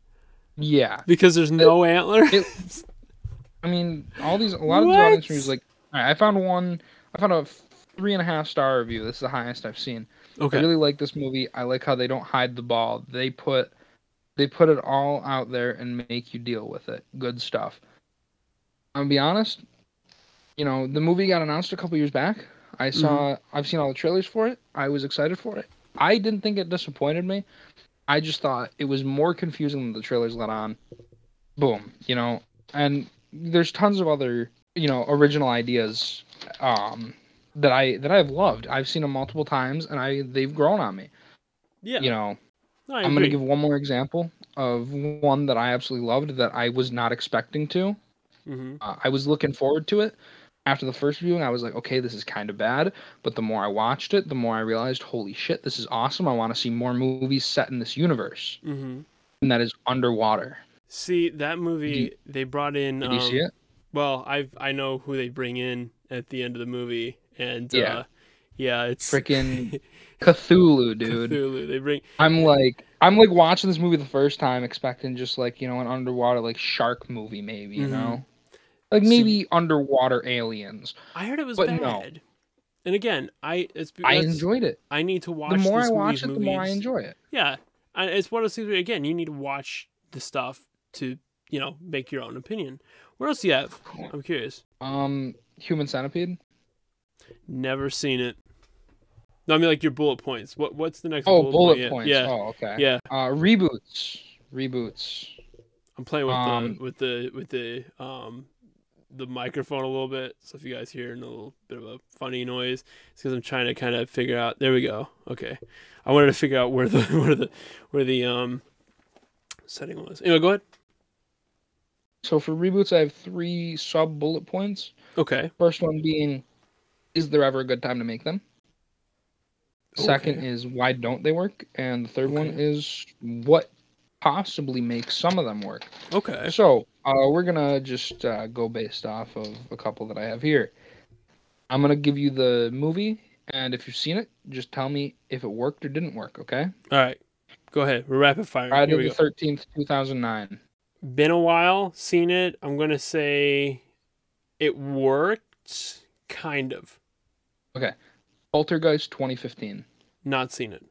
yeah, because there's no antler. it- I mean, all these a lot of these What? audience reviews like. All right, I found one. I found a three and a half star review. This is the highest I've seen. okay. I really like this movie. I like how they don't hide the ball. They put they put it all out there and make you deal with it. Good stuff. I'll be honest, you know, the movie got announced a couple years back. I saw I've seen all the trailers for it. I was excited for it. I didn't think it disappointed me. I just thought it was more confusing than the trailers let on. Boom, you know, and there's tons of other, you know, original ideas um that I that I've loved. I've seen them multiple times and I they've grown on me yeah. you know I'm gonna give one more example of one that I absolutely loved that I was not expecting to. hmm Uh, I was looking forward to it. After the first viewing, I was like, okay, this is kind of bad. But the more I watched it, the more I realized, holy shit, this is awesome. I want to see more movies set in this universe. hmm And that is Underwater. See that movie? they brought in. Did you see um, it? Well, I I know who they bring in at the end of the movie, and Yeah. uh, yeah, it's Freaking <laughs> Cthulhu, dude. Cthulhu. They bring I'm like, I'm like watching this movie the first time, expecting just like you know an underwater like shark movie, maybe you Mhm. know, like So- maybe underwater aliens. I heard it was But bad. no. And again, I it's I enjoyed it. I need to watch. It. The more I movie's watch it, the more I enjoy it. Yeah, and it's one of those things. Where, again, you need to watch the stuff to you know make your own opinion. What else do you have? I'm curious. Um, Human Centipede. Never seen it. No, I mean like your bullet points. What what's the next? Oh, bullet, bullet point? Points. Yeah, Oh, okay. yeah. Uh, reboots. Reboots. I'm playing with Um, the with the with the um the microphone a little bit. So if you guys hear a little bit of a funny noise, it's because I'm trying to kind of figure out. There we go. Okay, I wanted to figure out where the <laughs> where the where the um setting was. Anyway, go ahead. So for reboots, I have three sub bullet points. Okay. First one being, is there ever a good time to make them? Second Okay. is why don't they work? And the third one is what possibly makes some of them work. Okay. So uh, we're gonna just uh, go based off of a couple that I have here. I'm gonna give you the movie, and if you've seen it, just tell me if it worked or didn't work. Okay? All right. Go ahead. We're rapid fire. Friday the. Thirteenth, two thousand nine. Been a while. Seen it. I'm gonna say it worked. Kind of. Poltergeist, twenty fifteen. Not seen it.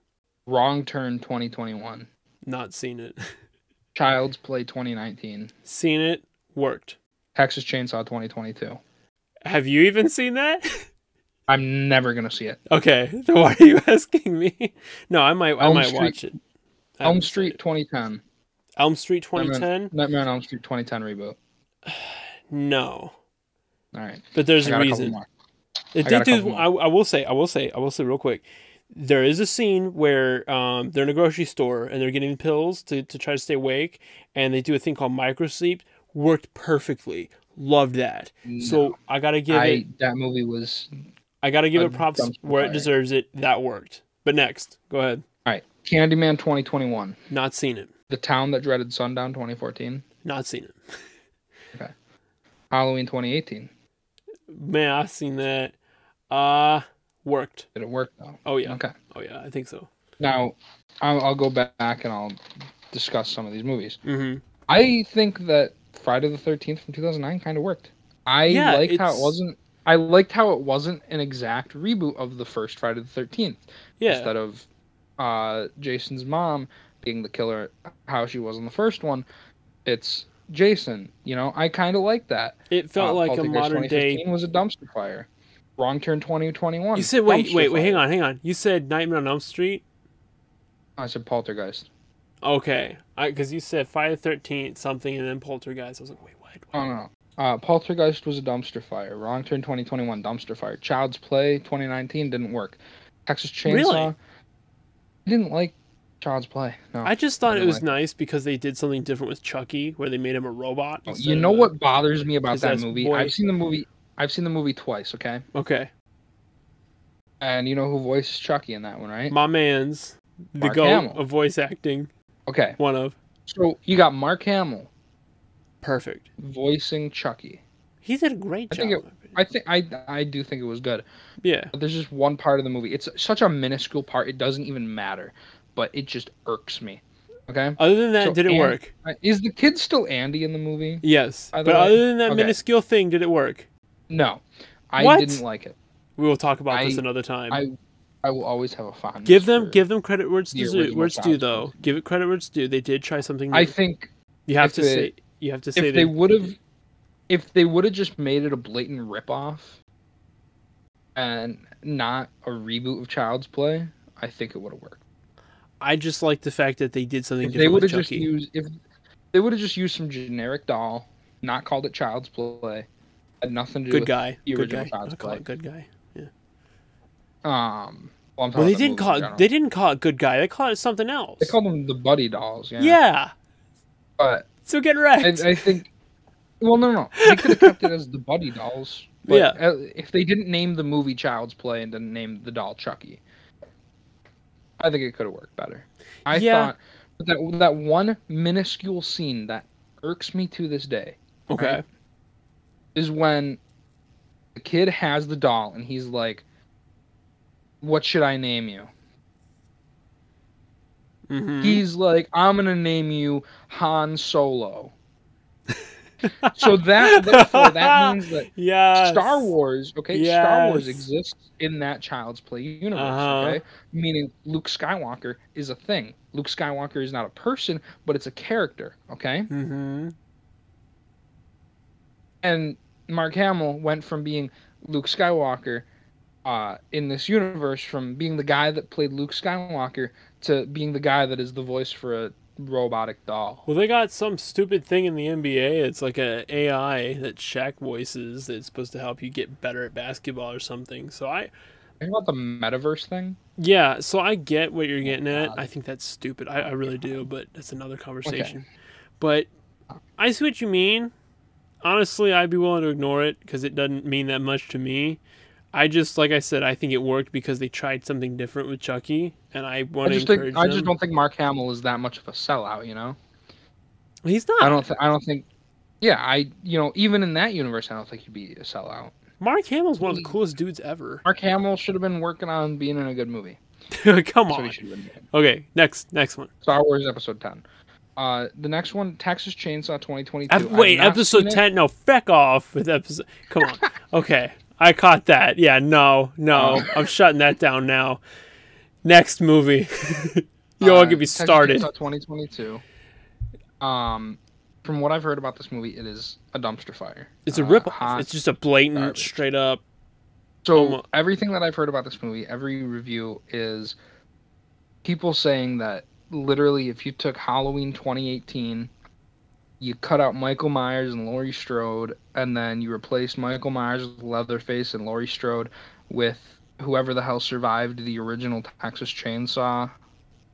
Wrong Turn, twenty twenty one. Not seen it. <laughs> Child's Play, twenty nineteen. seen it. Worked. Texas Chainsaw, twenty twenty two. Have you even seen that? <laughs> I'm never gonna see it. Okay, <laughs> then why are you asking me? No, I might. I might Street- watch it. I Elm Street, it. twenty ten. Elm Street Nightmare- 2010. Nightmare on Elm Street, twenty ten reboot. <sighs> No, All right. but there's a got a couple reason. More. It I did do. I, I will say. I will say. I will say real quick. There is a scene where um, they're in a grocery store and they're getting pills to, to try to stay awake, and they do a thing called microsleep. Worked perfectly. Loved that. So I gotta give I it. that movie was I gotta give it props where it deserves it. That worked. But next, go ahead. all right. Candyman, twenty twenty one. Not seen it. The Town That Dreaded Sundown, twenty fourteen. Not seen it. <laughs> Okay. Halloween, twenty eighteen. Man, I've seen that. Uh worked. Did it work though? Oh yeah. Okay. Oh yeah. I think so. Now, I'll, I'll go back and I'll discuss some of these movies. Mm-hmm. I think that Friday the Thirteenth from two thousand nine kind of worked. I Yeah, liked how it wasn't. I liked how it wasn't an exact reboot of the first Friday the Thirteenth. Yeah. Instead of uh, Jason's mom being the killer, how she was in the first one, it's Jason. You know, I kind of like that. It felt Uh, like a Poltergeist modern day. 2015 was a dumpster fire. Wrong Turn twenty twenty one. You said wait, wait, wait. Hang on, hang on. You said Nightmare on Elm Street. I said Poltergeist. Okay, because you said Friday the Thirteenth something and then Poltergeist. I was like, wait, what? Oh no. Uh, Poltergeist was a dumpster fire. Wrong Turn 2021 dumpster fire. Child's Play 2019 didn't work. Texas Chainsaw. Really? I didn't like Child's Play. No. I just thought it was like nice because they did something different with Chucky, where they made him a robot. Oh, you know what bothers me about that movie? boy. I've seen the movie. I've seen the movie twice. Okay, Okay, and you know who voices Chucky in that one, right? my man's the Mark goat Hamill. of voice acting. Okay, One of so you got Mark Hamill perfect. voicing Chucky. He did a great I job. think it- in my opinion. I think I I do think it was good. yeah, But there's just one part of the movie. It's such a minuscule part. It doesn't even matter, but it just irks me. Okay. other than that, So, did it and- work? Uh, Is the kid still Andy in the movie? Yes, but way- other than that okay. minuscule thing, did it work? No, I What? didn't like it. We will talk about this another time. I I will always have a fondness. give them give them credit where it's the due. Where it's due, though. Give it credit where it's due. They did try something new. I think you have to they- say. You have to say if they would have, if they would have just made it a blatant ripoff, and not a reboot of Child's Play, I think it would have worked. I just like the fact that they did something If they would have just used if they would have just used some generic doll, not called it Child's Play, had nothing to do good with guy. the Good original guy. Child's I call it good guy. Yeah. Um Well, Well, they didn't call it. They didn't call it good guy. They called it something else. They called them the buddy dolls. Yeah. yeah. But So get I, wrecked. I think. Well, no, no. They could have kept it as the buddy dolls. <laughs> But Yeah. uh, If they didn't name the movie Child's Play and didn't name the doll Chucky, I think it could have worked better. I Yeah. thought but that that one minuscule scene that irks me to this day okay. right. Is when the kid has the doll and he's like, "What should I name you?" hmm He's like, I'm gonna name you Han Solo. <laughs> so that therefore that means that yeah. Star Wars, okay, Star Wars exists in that Child's Play universe, Uh-huh. okay? Meaning Luke Skywalker is a thing. Luke Skywalker is not a person, but it's a character, okay? hmm And Mark Hamill went from being Luke Skywalker uh, in this universe, from being the guy that played Luke Skywalker to being the guy that is the voice for a robotic doll. Well, they got some stupid thing in the NBA. It's like a AI that Shaq voices that's supposed to help you get better at basketball or something. So I, Think about the metaverse thing. yeah. So I get what you're getting at. I think that's stupid. I, I really do, but that's another conversation. But I see what you mean. Honestly, I'd be willing to ignore it because it doesn't mean that much to me. I just, like I said, I think it worked because they tried something different with Chucky, and I want to just encourage think I just don't think Mark Hamill is that much of a sellout. You know, He's not. I don't. Th- I don't think. Yeah, I. You know, even in that universe, I don't think he'd be a sellout. Mark Hamill's one of the coolest dudes ever. Mark Hamill should have been working on being in a good movie. <laughs> Come on. he should have been doing. Okay, next next one. Star Wars Episode Ten. Uh, the next one, Texas Chainsaw 2022. Ep- wait, episode ten? No, feck off with episode. Come on. <laughs> okay, I caught that. Yeah, no, no, Oh. I'm shutting that down now. Next movie. <laughs> you Uh, won't get me Texas started. Chainsaw 2022. Um, from what I've heard about this movie, it is a dumpster fire. It's a Uh, rip. It's just a blatant, garbage. straight up. So Almo- everything that I've heard about this movie, every review is people saying that literally if you took Halloween 2018, you cut out Michael Myers and Laurie Strode, and then you replaced Michael Myers with Leatherface and Laurie Strode with whoever the hell survived the original Texas Chainsaw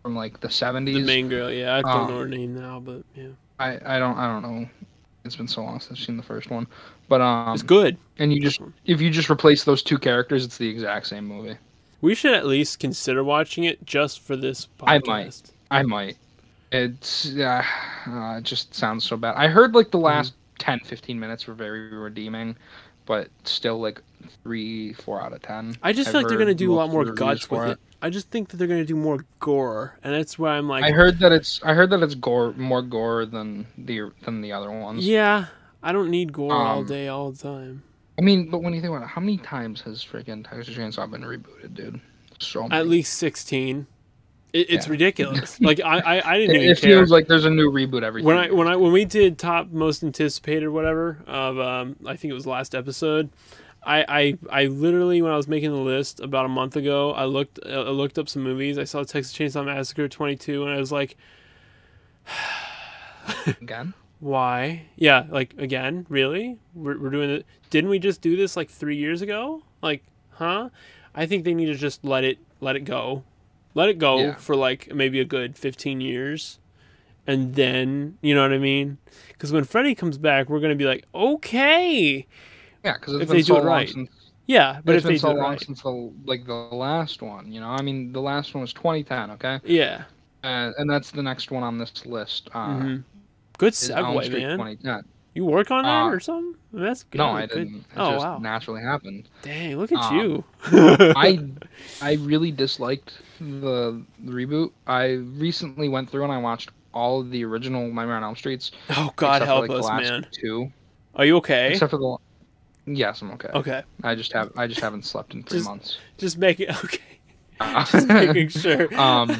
from like the 70s. The main girl. Yeah, I don't Um, know her name now, but yeah, I, I don't I don't know. It's been so long since I've seen the first one, but um, it's good. and you just if you just replace those two characters, it's the exact same movie. We should at least consider watching it just for this podcast. I might. I might. It's uh, uh, it just sounds so bad. I heard like the Mm-hmm. last 10, 15 minutes were very redeeming, but still like three, four out of ten. I just I've feel like they're gonna do a lot more of the reviews guts with for it. I just think that they're gonna do more gore, and that's why I'm like, I heard that it's I heard that it's gore more gore than the than the other ones. yeah, I don't need gore all Um, day, all the time. I mean, but when you think about it, how many times has freaking Texas Chainsaw been rebooted, dude? So many. At least sixteen. It, it's Yeah. ridiculous. <laughs> like I, I, I didn't it, even it care. feels like there's a new reboot every when I when I when we did top most anticipated whatever of um I think it was last episode, I I I literally when I was making the list about a month ago I looked uh, I looked up some movies. I saw Texas Chainsaw Massacre 22 and I was like <sighs> again. why? Yeah like again? Really? We're, we're doing it. Didn't we just do this like three years ago? Like huh? I think they need to just let it let it go let it go Yeah. for like maybe a good 15 years and then you know what I mean? Because when Freddy comes back, we're gonna be like, okay, Yeah, because If been they so do it right. since yeah. But it's if been they so do it long right, since the like the last one. You know, I mean, the last one was 2010. Okay, yeah, uh, and that's the next one on this list. Uh, hmm good segue, man. 2010. You work on that Uh, or something? That's good. No, I didn't. It Oh just wow, naturally happened. dang! Look at Um, you. I <laughs> I really disliked the, the reboot. I recently went through and I watched all of the original Nightmare on Elm Streets. oh God, except for, help like, us, man. Two, Are you okay? except for the. Yes, I'm okay. Okay, I just have I just haven't slept in three Just- months. just make it <laughs> okay. <laughs> Just making sure. um,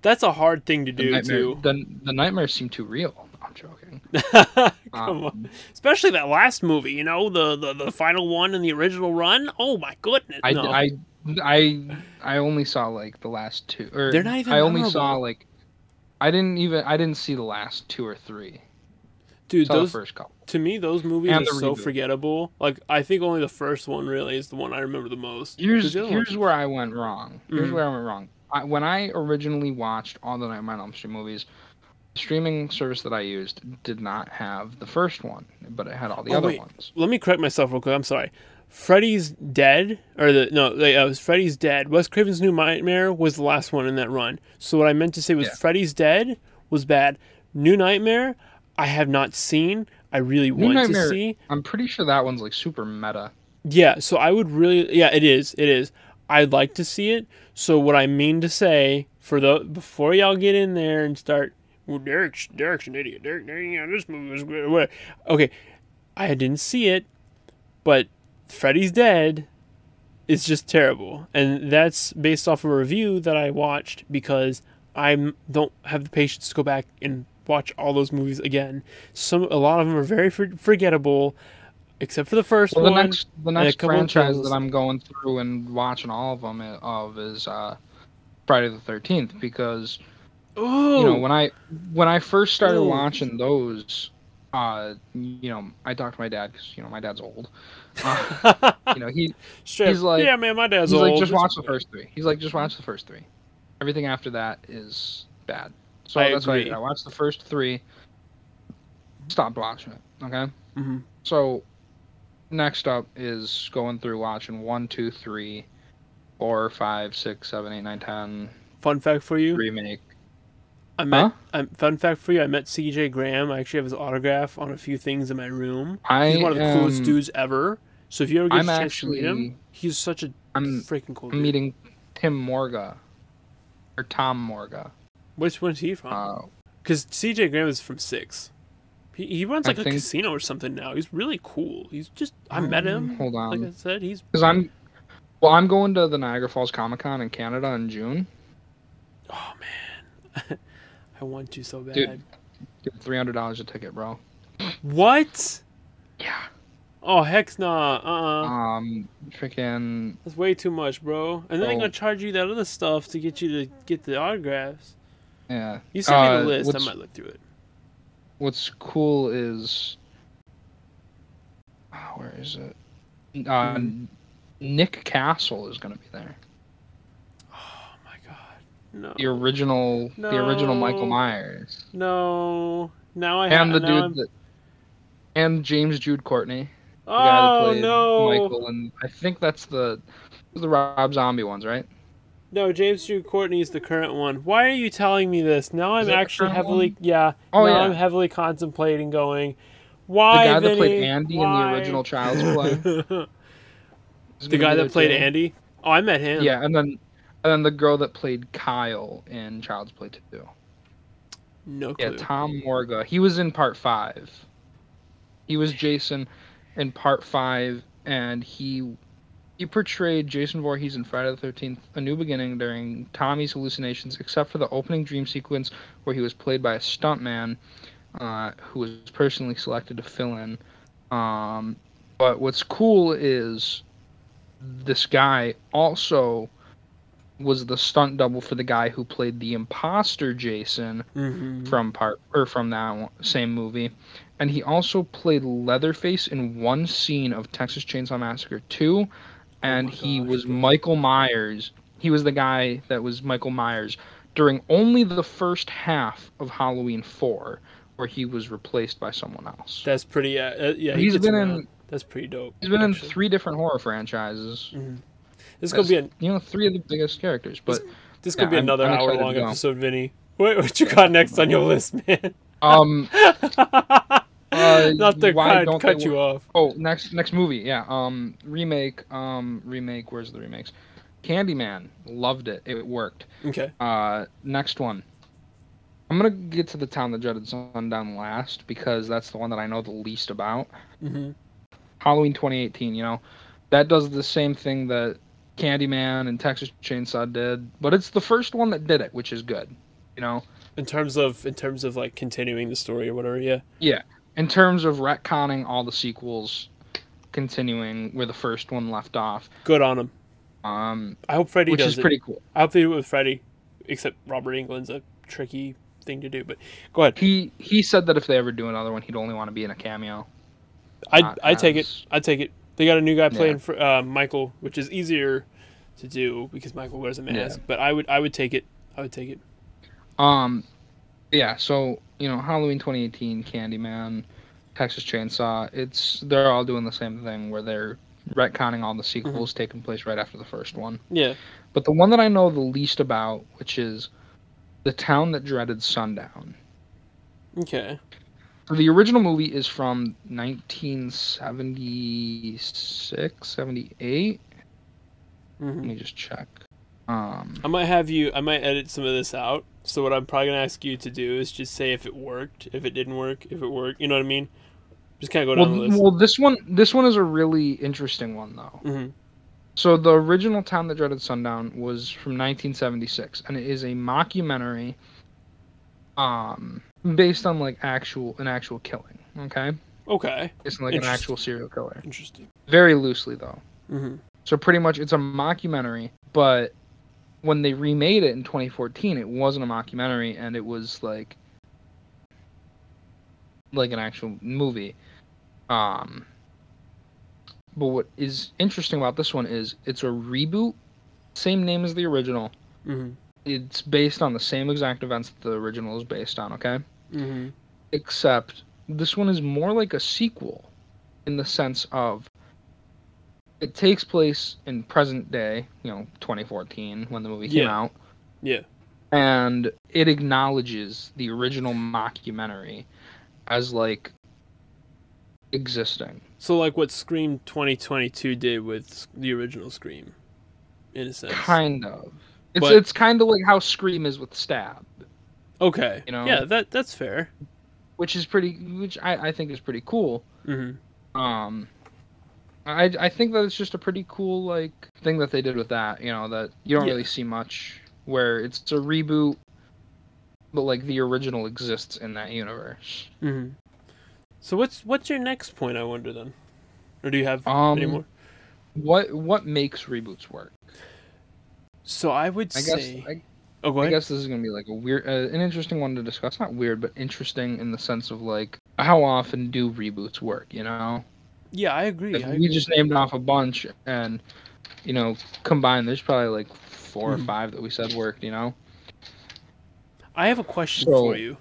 That's a hard thing to do nightmare, too. the, the nightmares seem too real. No, I'm joking. <laughs> <laughs> Come on. Um, Especially that last movie, you know, the, the the final one in the original run. Oh my goodness! I, no. I, I, I only saw like the last two. Or They're not even I only saw like. I didn't even. I didn't see the last two or three. Dude, Saw those the first couple. to me those movies And are so reboot. forgettable. Like I think only the first one really is the one I remember the most. Here's the here's ones- where I went wrong. Here's Mhm. where I went wrong. I, when I originally watched all the Nightmare on Elm Street movies, the streaming service that I used did not have the first one, but it had all the Oh, other wait. ones. let me correct myself real quick. I'm sorry. Freddy's Dead, or the no, uh, it was Freddy's Dead. Wes Craven's New Nightmare was the last one in that run. So what I meant to say was Yeah. Freddy's Dead was bad. New Nightmare, I have not seen. I really New want Nightmare- to see. I'm pretty sure that one's like super meta. Yeah, so I would really, yeah, it is, it is. I'd like to see it. So what I mean to say for the before y'all get in there and start, well, Derek's Derek's an idiot. Derek, Derek yeah, this movie was good. What? Okay, I didn't see it, but Freddy's Dead is just terrible, and that's based off a review that I watched because I don't have the patience to go back and watch all those movies again. Some a lot of them are very for, forgettable, except for the first Well, the one. next the next franchise that I'm going through and watching all of them of is uh, Friday the Thirteenth because oh, you know when I when I first started Ooh. watching those, uh, you know I talked to my dad because you know my dad's old. Uh, <laughs> you know he he's like- yeah, man, my dad's he's old. like just watch the first three. He's like just watch the first three. Everything after that is bad. So I that's why I, did. I watched the first three. Stopped watching it. Okay. Mhm. So next up is going through watching one, two, three, four, five, six, seven, eight, nine, ten Fun fact for you: remake. I met. Huh? I'm, fun fact for you: I met C.J. Graham. I actually have his autograph on a few things in my room. I He's one of the coolest dudes ever. So if you ever get I'm a chance to meet him, he's such a I'm freaking cool. I'm dude. meeting Tim Morga or Tom Morga. Which one's he from? Uh, Because C.J. Graham is from Six. He, he runs like a think- casino or something now. He's really cool. He's just I met him. Hold on, Like I said, he's because I'm well, I'm going to the Niagara Falls Comic Con in Canada in June. oh man, <laughs> I want to so bad. Dude. Three hundred dollars a ticket, bro. What? Yeah. Oh heck's nah. Uh uh Um, freaking That's way too much, bro. And then they're Oh. gonna charge you that other stuff to get you to get the autographs. yeah. You send me Uh, the list. I might look through it. What's cool is, oh, where is it? Uh, Hmm. Nick Castle is gonna be there. No. The original, the original Michael Myers, No. Now I have the dude that, and James Jude Courtney, the guy that Oh no. Michael, and I think that's the the Rob Zombie ones, right? No, James Jude Courtney is the current one. Why are you telling me this? Now I'm actually heavily yeah. Oh now yeah, I'm heavily contemplating going. Why the guy that played Vinny? Andy in the original Child's Play. <laughs> the guy that played. Andy. Oh, I met him. Yeah, and then and then the girl that played Kyle in Child's Play 2. No clue. Yeah. Tom Morga. He was in part five. He was Jason in part five, and he he portrayed Jason Voorhees in Friday the Thirteenth: A New Beginning during Tommy's hallucinations, except for the opening dream sequence where he was played by a stuntman uh, who was personally selected to fill in. Um, but what's cool is this guy also was the stunt double for the guy who played the imposter Jason hmm from part or from that same movie, and he also played Leatherface in one scene of Texas Chainsaw Massacre 2, and Oh he gosh, was. Michael Myers. He was the guy that was Michael Myers during only the first half of Halloween 4, where he was replaced by someone else. That's pretty. Yeah, uh, yeah. he He's gets been around. in That's pretty dope. he's been in three different horror franchises. This is gonna be a You know, three of the biggest characters, but this could Yeah, be I'm- another I'm hour long episode, Vinny. What what you got next on your list, man? um <laughs> Uh, Not to why cut, don't cut you off. Oh, next next movie, yeah. Um, remake. Um, remake. Where's the remakes? Candyman. Loved it. It worked. Okay. Uh, next one. I'm gonna get to the town that dreaded sundown last because that's the one that I know the least about. hmm Halloween 2018. You know, that does the same thing that Candyman and Texas Chainsaw did, but it's the first one that did it, which is good. You know, In terms of in terms of like continuing the story or whatever, yeah. Yeah, in terms of retconning all the sequels, continuing where the first one left off. Good on him. Um, I hope Freddy which does is it. pretty cool. I hope they do it with Freddy. Except Robert Englund's a tricky thing to do. But go ahead. He he said that if they ever do another one, he'd only want to be in a cameo. I I take it. I take it. They got a new guy Yeah. playing for uh, Michael, which is easier to do because Michael wears a mask. But I would I would take it. I would take it. Um, yeah. So you know, Halloween 2018, Candyman, Texas Chainsaw. It's they're all doing the same thing where they're retconning all the sequels taking place right after the first one. Yeah. But the one that I know the least about, which is the town that dreaded sundown. Okay. The original movie is from 1976, 78. Let hmm me just check. Um, I might have you. I might edit some of this out. So what I'm probably gonna ask you to do is just say if it worked, if it didn't work, if it worked. You know what I mean? Just kind of go well, down the list. well, this one, this one is a really interesting one though. hmm So the original Town That Dreaded Sundown was from 1976, and it is a mockumentary, um, based on like actual an actual killing. Okay, Okay. It's like an actual serial killer. Interesting. Very loosely though. hmm So pretty much it's a mockumentary, but when they remade it in 2014, it wasn't a mockumentary and it was like like an actual movie. Um but what is interesting about this one is it's a reboot, same name as the original. hmm It's based on the same exact events that the original is based on, okay? hmm except this one is more like a sequel in the sense of it takes place in present day, you know, 2014 when the movie came Yeah. out, Yeah. and it acknowledges the original mockumentary as like existing. So like what Scream 2022 did with the original Scream, in a sense. Kind of. It's But- it's kind of like how Scream is with Stab, Okay. You know? Yeah, that that's fair. which is pretty which I, I think is pretty cool. hmm um I, I think that it's just a pretty cool like thing that they did with that you know that you don't Yeah. really see much where it's a reboot but like the original exists in that universe hmm So what's what's your next point? I wonder then, or do you have um any more? what what makes reboots work So I would i guess say. I, oh, go I guess this is gonna be like a weird uh, an interesting one to discuss not weird but interesting in the sense of like how often do reboots work you know Yeah, I agree. Like, I we agree. just named off a bunch and you know combined there's probably like 4 Mhm. or five that we said worked you know I have a question So- for you.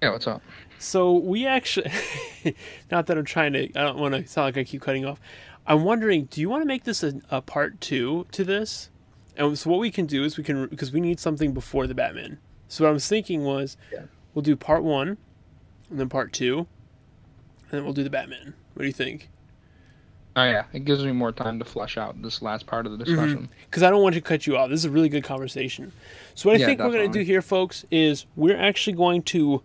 yeah what's up So we actually, <laughs> not that I'm trying to, I don't want to sound like I keep cutting off. I'm wondering, do you want to make this a, a part two to this? And so what we can do is we can because we need something before the Batman. So what I was thinking was, Yeah. we'll do part one, and then part two, and then we'll do the Batman. What do you think? Oh yeah, it gives me more time to flesh out this last part of the Mm-hmm. discussion. because I don't want to cut you off. This is a really good conversation. So what I Yeah, think we're going to do here, folks, is we're actually going to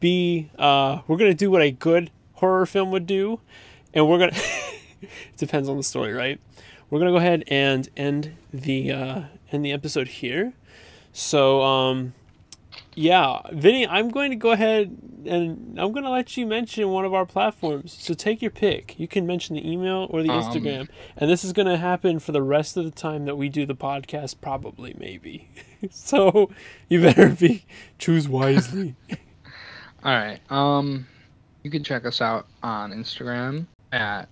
be uh, we're going to do what a good horror film would do, and we're gonna. <laughs> it depends on the story, right? We're gonna go ahead and end the uh, end the episode here. So um, yeah, Vinny, I'm going to go ahead and I'm going to let you mention one of our platforms. So take your pick. You can mention the email or the Um, Instagram. And this is going to happen for the rest of the time that we do the podcast, probably, maybe. <laughs> so you better be choose wisely. <laughs> All right. Um, you can check us out on Instagram at.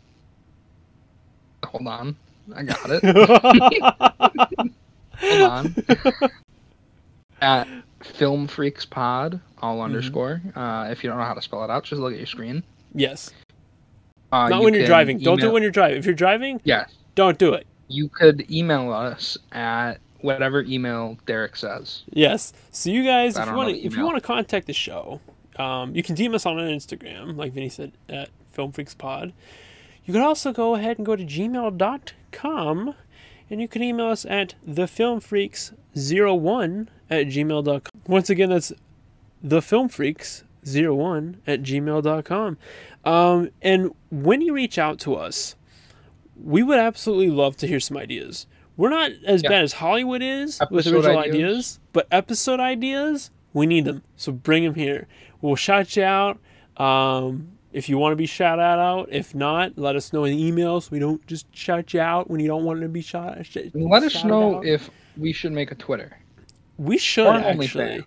Hold on, I got it. <laughs> Hold on. <laughs> at Film Freaks Pod, all Mm-hmm. underscore. Uh, if you don't know how to spell it out, just look at your screen. yes. Uh, Not you when you're driving. Don't do it when you're driving. If you're driving, Yes, don't do it. you could email us at whatever email Derek says. Yes. So you guys, if you want to, if you want to contact the show, um, you can DM us on Instagram, like Vinny said, at Film Freaks Pod. You can also go ahead and go to gmail.com and you can email us at thefilmfreaks01 at gmail.com. Once again, that's thefilmfreaks01 at gmail.com. Um, and when you reach out to us, we would absolutely love to hear some ideas. We're not as Yeah. bad as Hollywood is with original ideas. ideas, but episode ideas, we need them. So bring them here. We'll shout you out. Um, if you want to be shout out, if not, let us know in the emails. We don't just shout you out when you don't want to be shot. sh- Let us know out. if we should make a Twitter. we should or actually. OnlyFans.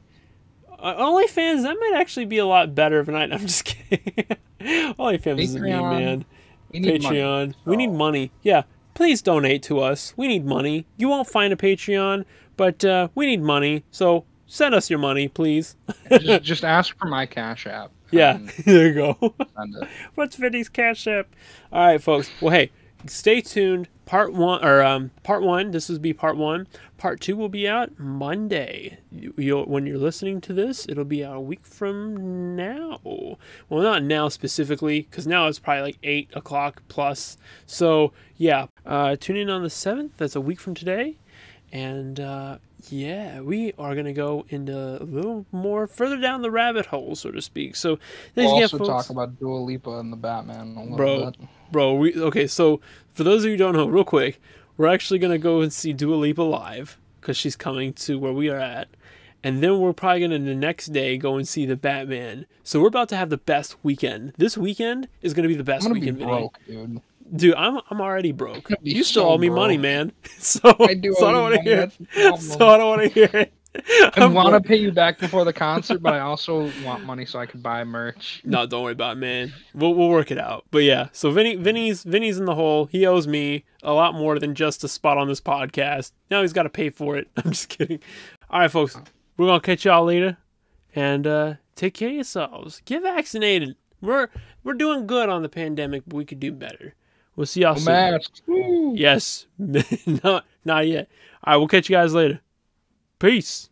Uh, OnlyFans, that might actually be a lot better of a night. I'm just kidding. OnlyFans is mean, Patreon. man. We need money. Patreon. We need money. Yeah, please donate to us. We need money. You won't find a Patreon, but uh, we need money. So send us your money, please. just, just ask for my cash app. <laughs> Yeah, <laughs> there you go. <laughs> What's Vinny's cash app? All right, folks. Well, hey, stay tuned. Part one, or um, part one. This will be part one. Part two will be out Monday. You, you'll, when you're listening to this, it'll be out a week from now. Well, not now specifically, because now it's probably like eight o'clock plus. So yeah, uh, tune in on the seventh. That's a week from today, and uh, yeah, we are gonna go into a little more further down the rabbit hole, so to speak. So We'll also folks talk about Dua Lipa and the Batman a little Bro. bit. bro. We okay. So for those of you who don't know, real quick, we're actually gonna go and see Dua Lipa live because she's coming to where we are at, and then we're probably gonna the next day go and see the Batman. So we're about to have the best weekend. This weekend is gonna be the I'm best gonna be weekend, broke, dude. Dude. I'm I'm already broke. You still so owe me money, man. <laughs> So I do <laughs> so I don't want to hear. It. So I don't want to hear it. I want to pay you back before the concert, but I also want money so I can buy merch. <laughs> No, don't worry about it, man. We'll we'll work it out. But yeah, so Vinny Vinny's Vinny's in the hole. He owes me a lot more than just a spot on this podcast. Now he's got to pay for it. I'm just kidding. All right, folks, we're gonna catch y'all later, and uh, take care of yourselves. Get vaccinated. We're we're doing good on the pandemic, but we could do better. We'll see y'all soon. masks. Yes, <laughs> not not yet. All right, we'll catch you guys later. Peace.